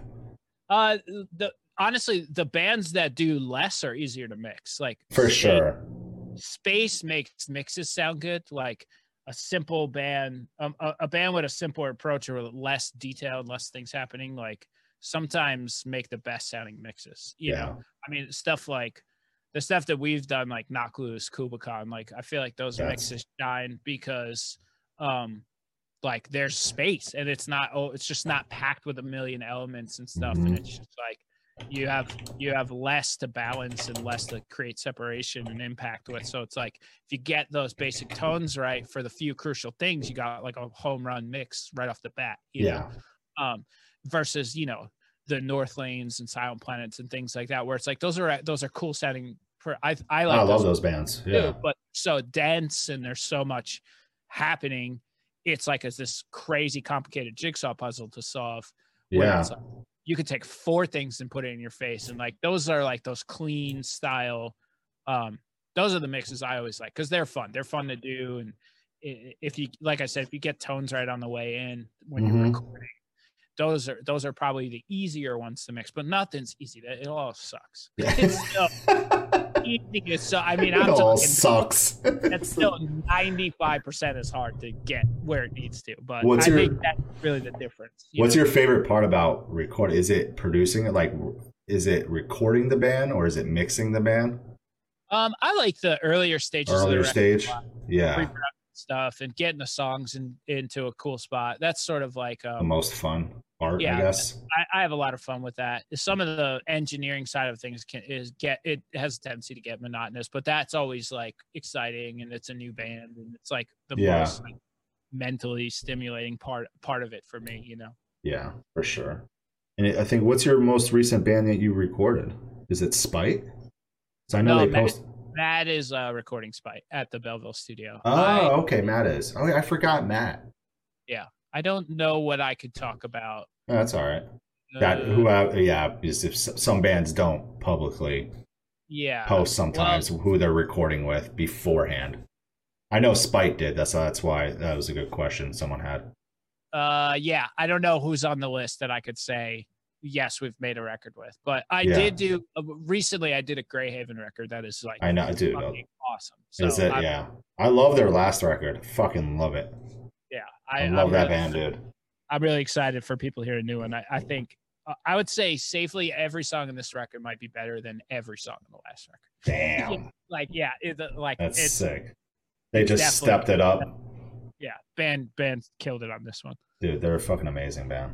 Speaker 2: Uh, the honestly, the bands that do less are easier to mix. Like
Speaker 1: for
Speaker 2: Space-
Speaker 1: sure.
Speaker 2: Space makes mixes sound good. Like a simple band, um, a, a band with a simpler approach or less detail, less things happening. Like sometimes make the best sounding mixes. You
Speaker 1: Yeah.
Speaker 2: know, I mean, stuff like the stuff that we've done, like Knocked Loose, Kublai Khan. Like I feel like those
Speaker 1: Yes.
Speaker 2: mixes shine because, um, like there's space and it's not oh it's just not packed with a million elements and stuff and it's just like you have you have less to balance and less to create separation and impact with so it's like if you get those basic tones right for the few crucial things you got like a home run mix right off the bat you know?
Speaker 1: Yeah,
Speaker 2: um versus you know the Northlanes and silent planets and things like that where it's like those are those are cool sounding for i i like
Speaker 1: I love those bands.
Speaker 2: too,
Speaker 1: Yeah,
Speaker 2: but so dense and there's so much happening it's like it's this crazy complicated jigsaw puzzle to solve. Where
Speaker 1: yeah,
Speaker 2: it's like, you could take four things and put it in your face and like those are like those clean style um those are the mixes i always like because they're fun. They're fun to do and if you like i said if you get tones right on the way in when you're
Speaker 1: Mhm.
Speaker 2: recording those are those are probably the easier ones to mix but nothing's easy. It all sucks. It's still easy so i mean
Speaker 1: it
Speaker 2: i'm
Speaker 1: all
Speaker 2: talking
Speaker 1: sucks.
Speaker 2: that's still 95% as hard to get where it needs to but
Speaker 1: What's
Speaker 2: i
Speaker 1: your-
Speaker 2: think that's really the difference you
Speaker 1: What's
Speaker 2: know?
Speaker 1: your favorite part about recording? Is it producing it? Like, is it recording the band or is it mixing the band?
Speaker 2: um i like the earlier stages of the
Speaker 1: Earlier stage.
Speaker 2: lot.
Speaker 1: Yeah,
Speaker 2: stuff and getting the songs in, into a cool spot that's sort of like
Speaker 1: the
Speaker 2: um,
Speaker 1: most fun part,
Speaker 2: yeah,
Speaker 1: I guess.
Speaker 2: I, I have a lot of fun with that some of the engineering side of things can is get it has a tendency to get monotonous but that's always like exciting and it's a new band and it's like the
Speaker 1: Yeah.
Speaker 2: most like, mentally stimulating part part of it for me you know
Speaker 1: Yeah, for sure. And I think, what's your most recent band that you recorded? Is it Spite? So I know
Speaker 2: No,
Speaker 1: they
Speaker 2: Matt-
Speaker 1: post.
Speaker 2: that is a recording spite at the belleville studio
Speaker 1: Oh,
Speaker 2: I,
Speaker 1: okay, Matt is. Oh, I forgot Matt.
Speaker 2: I don't know what i could talk about
Speaker 1: Oh, that's all right. That
Speaker 2: Uh,
Speaker 1: who? I, yeah, because if some bands don't publicly
Speaker 2: yeah
Speaker 1: post sometimes who they're recording with beforehand. I know Spite did. That's that's why that was a good question someone had.
Speaker 2: Uh, yeah, I don't know who's on the list that I could say yes, we've made a record with, but I
Speaker 1: Yeah.
Speaker 2: did do uh, recently. I did a Greyhaven record that is like
Speaker 1: I know, dude.
Speaker 2: awesome. So
Speaker 1: Is it?
Speaker 2: I'm,
Speaker 1: yeah, I love their last record. Fucking love it. I,
Speaker 2: I,
Speaker 1: love
Speaker 2: I'm
Speaker 1: that
Speaker 2: really,
Speaker 1: band, dude.
Speaker 2: I'm really excited for people hearing new one. I, I think uh, I would say safely every song in this record might be better than every song in the last record.
Speaker 1: Damn,
Speaker 2: Like, yeah, it, like
Speaker 1: that's
Speaker 2: it's
Speaker 1: sick. They just stepped it up,
Speaker 2: yeah, band band killed it on this one.
Speaker 1: dude. They're a fucking amazing band.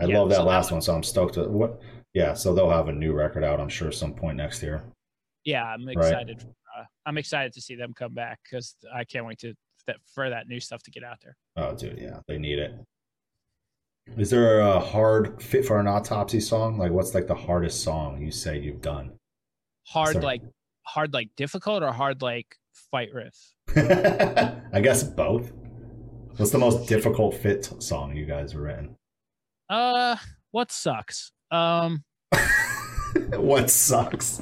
Speaker 1: I
Speaker 2: Yeah,
Speaker 1: love that
Speaker 2: so
Speaker 1: last
Speaker 2: one-
Speaker 1: so I'm stoked. To, what? Yeah, so they'll have a new record out, I'm sure, some point next year.
Speaker 2: Yeah, I'm excited. Uh, I'm excited to see them come back because I can't wait to that for that new stuff to get out there.
Speaker 1: Oh, dude, yeah, they need it. Is there a hard fit for an autopsy song? Like, what's like the hardest song you say you've done?
Speaker 2: hard
Speaker 1: Sorry.
Speaker 2: like hard like difficult or hard like fight riff
Speaker 1: I guess both. What's the most difficult fit song you guys have written?
Speaker 2: uh what sucks um
Speaker 1: what sucks?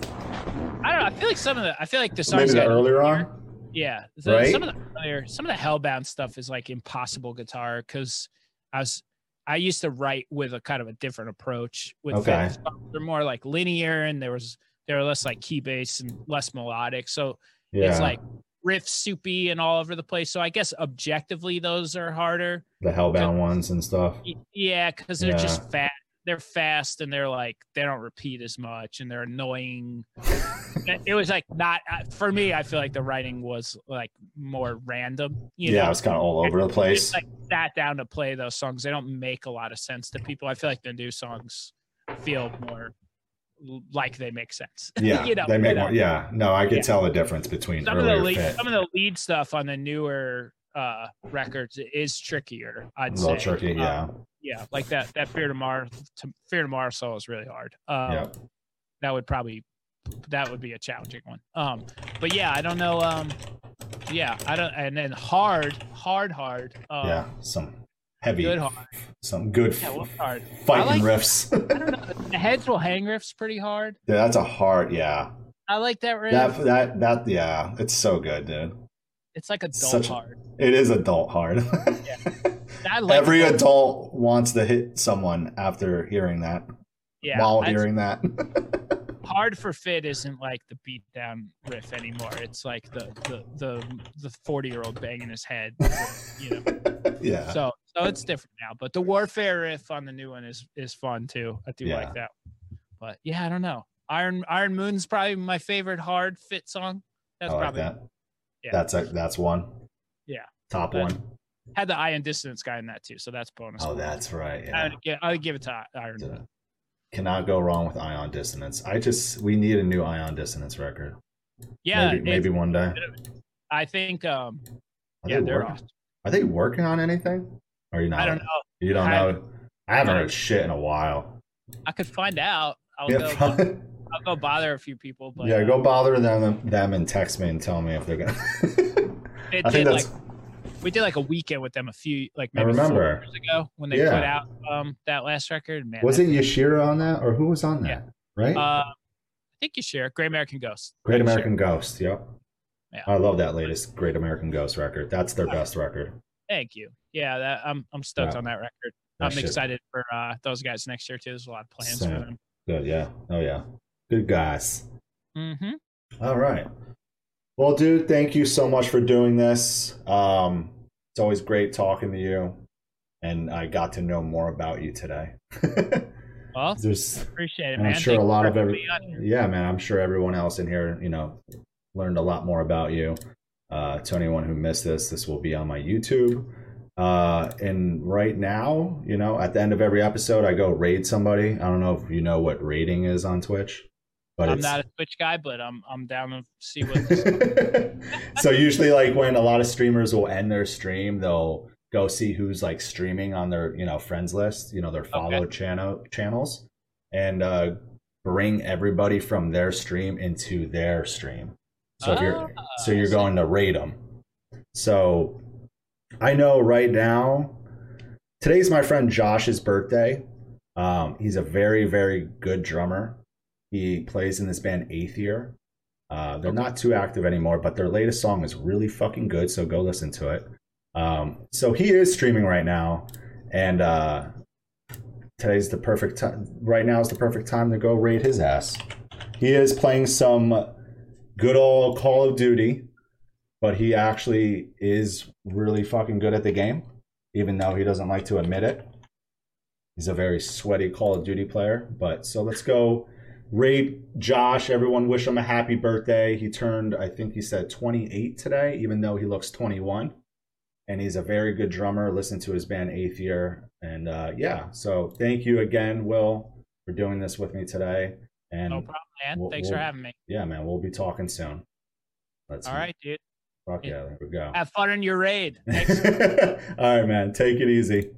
Speaker 2: i don't know i feel like some of the i feel like the songs
Speaker 1: Maybe the earlier on.
Speaker 2: Yeah
Speaker 1: Right?
Speaker 2: some of the earlier some of the hellbound stuff is like impossible guitar because i was i used to write with a kind of a different approach with
Speaker 1: Okay.
Speaker 2: They're more like linear and there was they were less like key bass and less melodic so
Speaker 1: Yeah,
Speaker 2: it's like riff soupy and all over the place so i guess objectively those are harder
Speaker 1: the Hellbound ones and stuff.
Speaker 2: Yeah, because they're
Speaker 1: Yeah.
Speaker 2: just fat. They're fast and they're like they don't repeat as much and they're annoying. It- it was like not uh, for me. I feel like the writing was like more random. You
Speaker 1: yeah,
Speaker 2: know,
Speaker 1: it's kind of all over the
Speaker 2: Just,
Speaker 1: place.
Speaker 2: like sat down to play those songs. They don't make a lot of sense to people. I feel like the new songs feel more like they make sense.
Speaker 1: Yeah,
Speaker 2: you know,
Speaker 1: they make
Speaker 2: you know.
Speaker 1: more. Yeah, no, I could
Speaker 2: Yeah.
Speaker 1: tell the difference between
Speaker 2: Some of the lead,
Speaker 1: fit.
Speaker 2: some of the lead stuff on the newer uh records is trickier. I'd a
Speaker 1: little
Speaker 2: say.
Speaker 1: tricky.
Speaker 2: Um,
Speaker 1: Yeah,
Speaker 2: yeah like that that fear tomorrow to fear tomorrow solo is really hard um
Speaker 1: yeah.
Speaker 2: that would probably that would be a challenging one um but yeah i don't know um yeah i don't and then hard hard hard um,
Speaker 1: yeah, some heavy,
Speaker 2: good hard.
Speaker 1: some good
Speaker 2: Yeah, what's hard?
Speaker 1: fighting
Speaker 2: I like-
Speaker 1: riffs.
Speaker 2: i don't know the heads will hang riff's pretty hard
Speaker 1: Yeah, that's a hard. Yeah,
Speaker 2: i like that riff
Speaker 1: that that that. Yeah, it's so good, dude.
Speaker 2: it's like adult
Speaker 1: such
Speaker 2: hard
Speaker 1: It is adult hard.
Speaker 2: I like
Speaker 1: Every
Speaker 2: it.
Speaker 1: adult wants to hit someone after hearing that.
Speaker 2: yeah,
Speaker 1: while hearing that.
Speaker 2: hard for fit isn't like the beat down riff anymore. It's like the the the the forty year old banging his head. You know.
Speaker 1: yeah.
Speaker 2: So so it's different now. But the warfare riff on the new one is is fun too. I do
Speaker 1: Yeah.
Speaker 2: like that. But yeah, I don't know. Iron Iron Moon's probably my favorite hard fit song. That's
Speaker 1: I like
Speaker 2: probably
Speaker 1: that.
Speaker 2: yeah.
Speaker 1: That's a, that's one.
Speaker 2: Yeah.
Speaker 1: Top
Speaker 2: That's-
Speaker 1: one.
Speaker 2: Had the Ion Dissonance guy in that too. So that's bonus.
Speaker 1: Oh, that's right.
Speaker 2: I would give, I would give it to Iron
Speaker 1: Yeah. Cannot go wrong with Ion Dissonance. I just we need a new Ion Dissonance record.
Speaker 2: Yeah,
Speaker 1: maybe, maybe one day.
Speaker 2: I think um
Speaker 1: Are
Speaker 2: yeah,
Speaker 1: they
Speaker 2: they're
Speaker 1: working?
Speaker 2: awesome.
Speaker 1: Are they working on anything? Or you not?
Speaker 2: I don't know.
Speaker 1: You don't
Speaker 2: I-
Speaker 1: know. I haven't heard shit in a while.
Speaker 2: I could find out. I'll
Speaker 1: Yeah,
Speaker 2: go. I'll go bother a few people, but
Speaker 1: yeah. Go bother them them and text me and tell me if they're gonna.
Speaker 2: it
Speaker 1: I think
Speaker 2: did
Speaker 1: that's
Speaker 2: like we did like a weekend with them a few like maybe
Speaker 1: remember.
Speaker 2: four years ago when they
Speaker 1: Yeah.
Speaker 2: put out um that last record. Man,
Speaker 1: was it Yashira on that or who was on that?
Speaker 2: Yeah.
Speaker 1: Right.
Speaker 2: Uh, I think you share Great American Ghost.
Speaker 1: Great. American Ghost. Yep.
Speaker 2: Yeah.
Speaker 1: I love that latest Great American Ghost record. That's their best record.
Speaker 2: Thank you. Yeah, that I'm I'm stoked
Speaker 1: Yeah.
Speaker 2: on that record.
Speaker 1: That
Speaker 2: I'm
Speaker 1: shit-
Speaker 2: excited for uh those guys next year too. There's a lot of plans
Speaker 1: Same.
Speaker 2: for them.
Speaker 1: Good. Yeah. Oh yeah. Good guys.
Speaker 2: Mm-hmm.
Speaker 1: All right. Well, dude, thank you so much for doing this. Um, it's always great talking to you, and I got to know more about you today.
Speaker 2: Well,
Speaker 1: There's,
Speaker 2: appreciate it, man.
Speaker 1: I'm sure a lot of every,
Speaker 2: me on here.
Speaker 1: yeah, man. I'm sure everyone else in here, you know, learned a lot more about you. Uh, to anyone who missed this, this will be on my YouTube. Uh, and right now, you know, at the end of every episode, I go raid somebody. I don't know if you know what raiding is on Twitch, but
Speaker 2: I'm not a Twitch guy, but I'm I'm down to see what.
Speaker 1: So usually like when a lot of streamers will end their stream they'll go see who's like streaming on their you know friends list you know their follow channel channels and uh bring everybody from their stream into their stream. So if you're
Speaker 2: Ah,
Speaker 1: so you're going to rate them so i know right now today's my friend josh's birthday. Um he's a very very good drummer he plays in this band aether uh, they're not too active anymore, but their latest song is really fucking good. So go listen to it. Um, so he is streaming right now, and uh, today's the perfect time. Right now is the perfect time to go raid his ass. He is playing some good old Call of Duty, but he actually is really fucking good at the game, even though he doesn't like to admit it. He's a very sweaty Call of Duty player. But so let's go raid Josh. Everyone wish him a happy birthday. He turned, I think he said 28 today, even though he looks 21. And he's a very good drummer. Listen to his band Aether. And uh, yeah, so thank you again, Will, for doing this with me today. And
Speaker 2: no problem, man.
Speaker 1: We'll-
Speaker 2: Thanks
Speaker 1: we'll-
Speaker 2: for having me.
Speaker 1: yeah, man, we'll be talking soon. Let's
Speaker 2: All right, dude.
Speaker 1: Fuck yeah, there we go.
Speaker 2: Have fun in your raid.
Speaker 1: All right, man. Take it easy.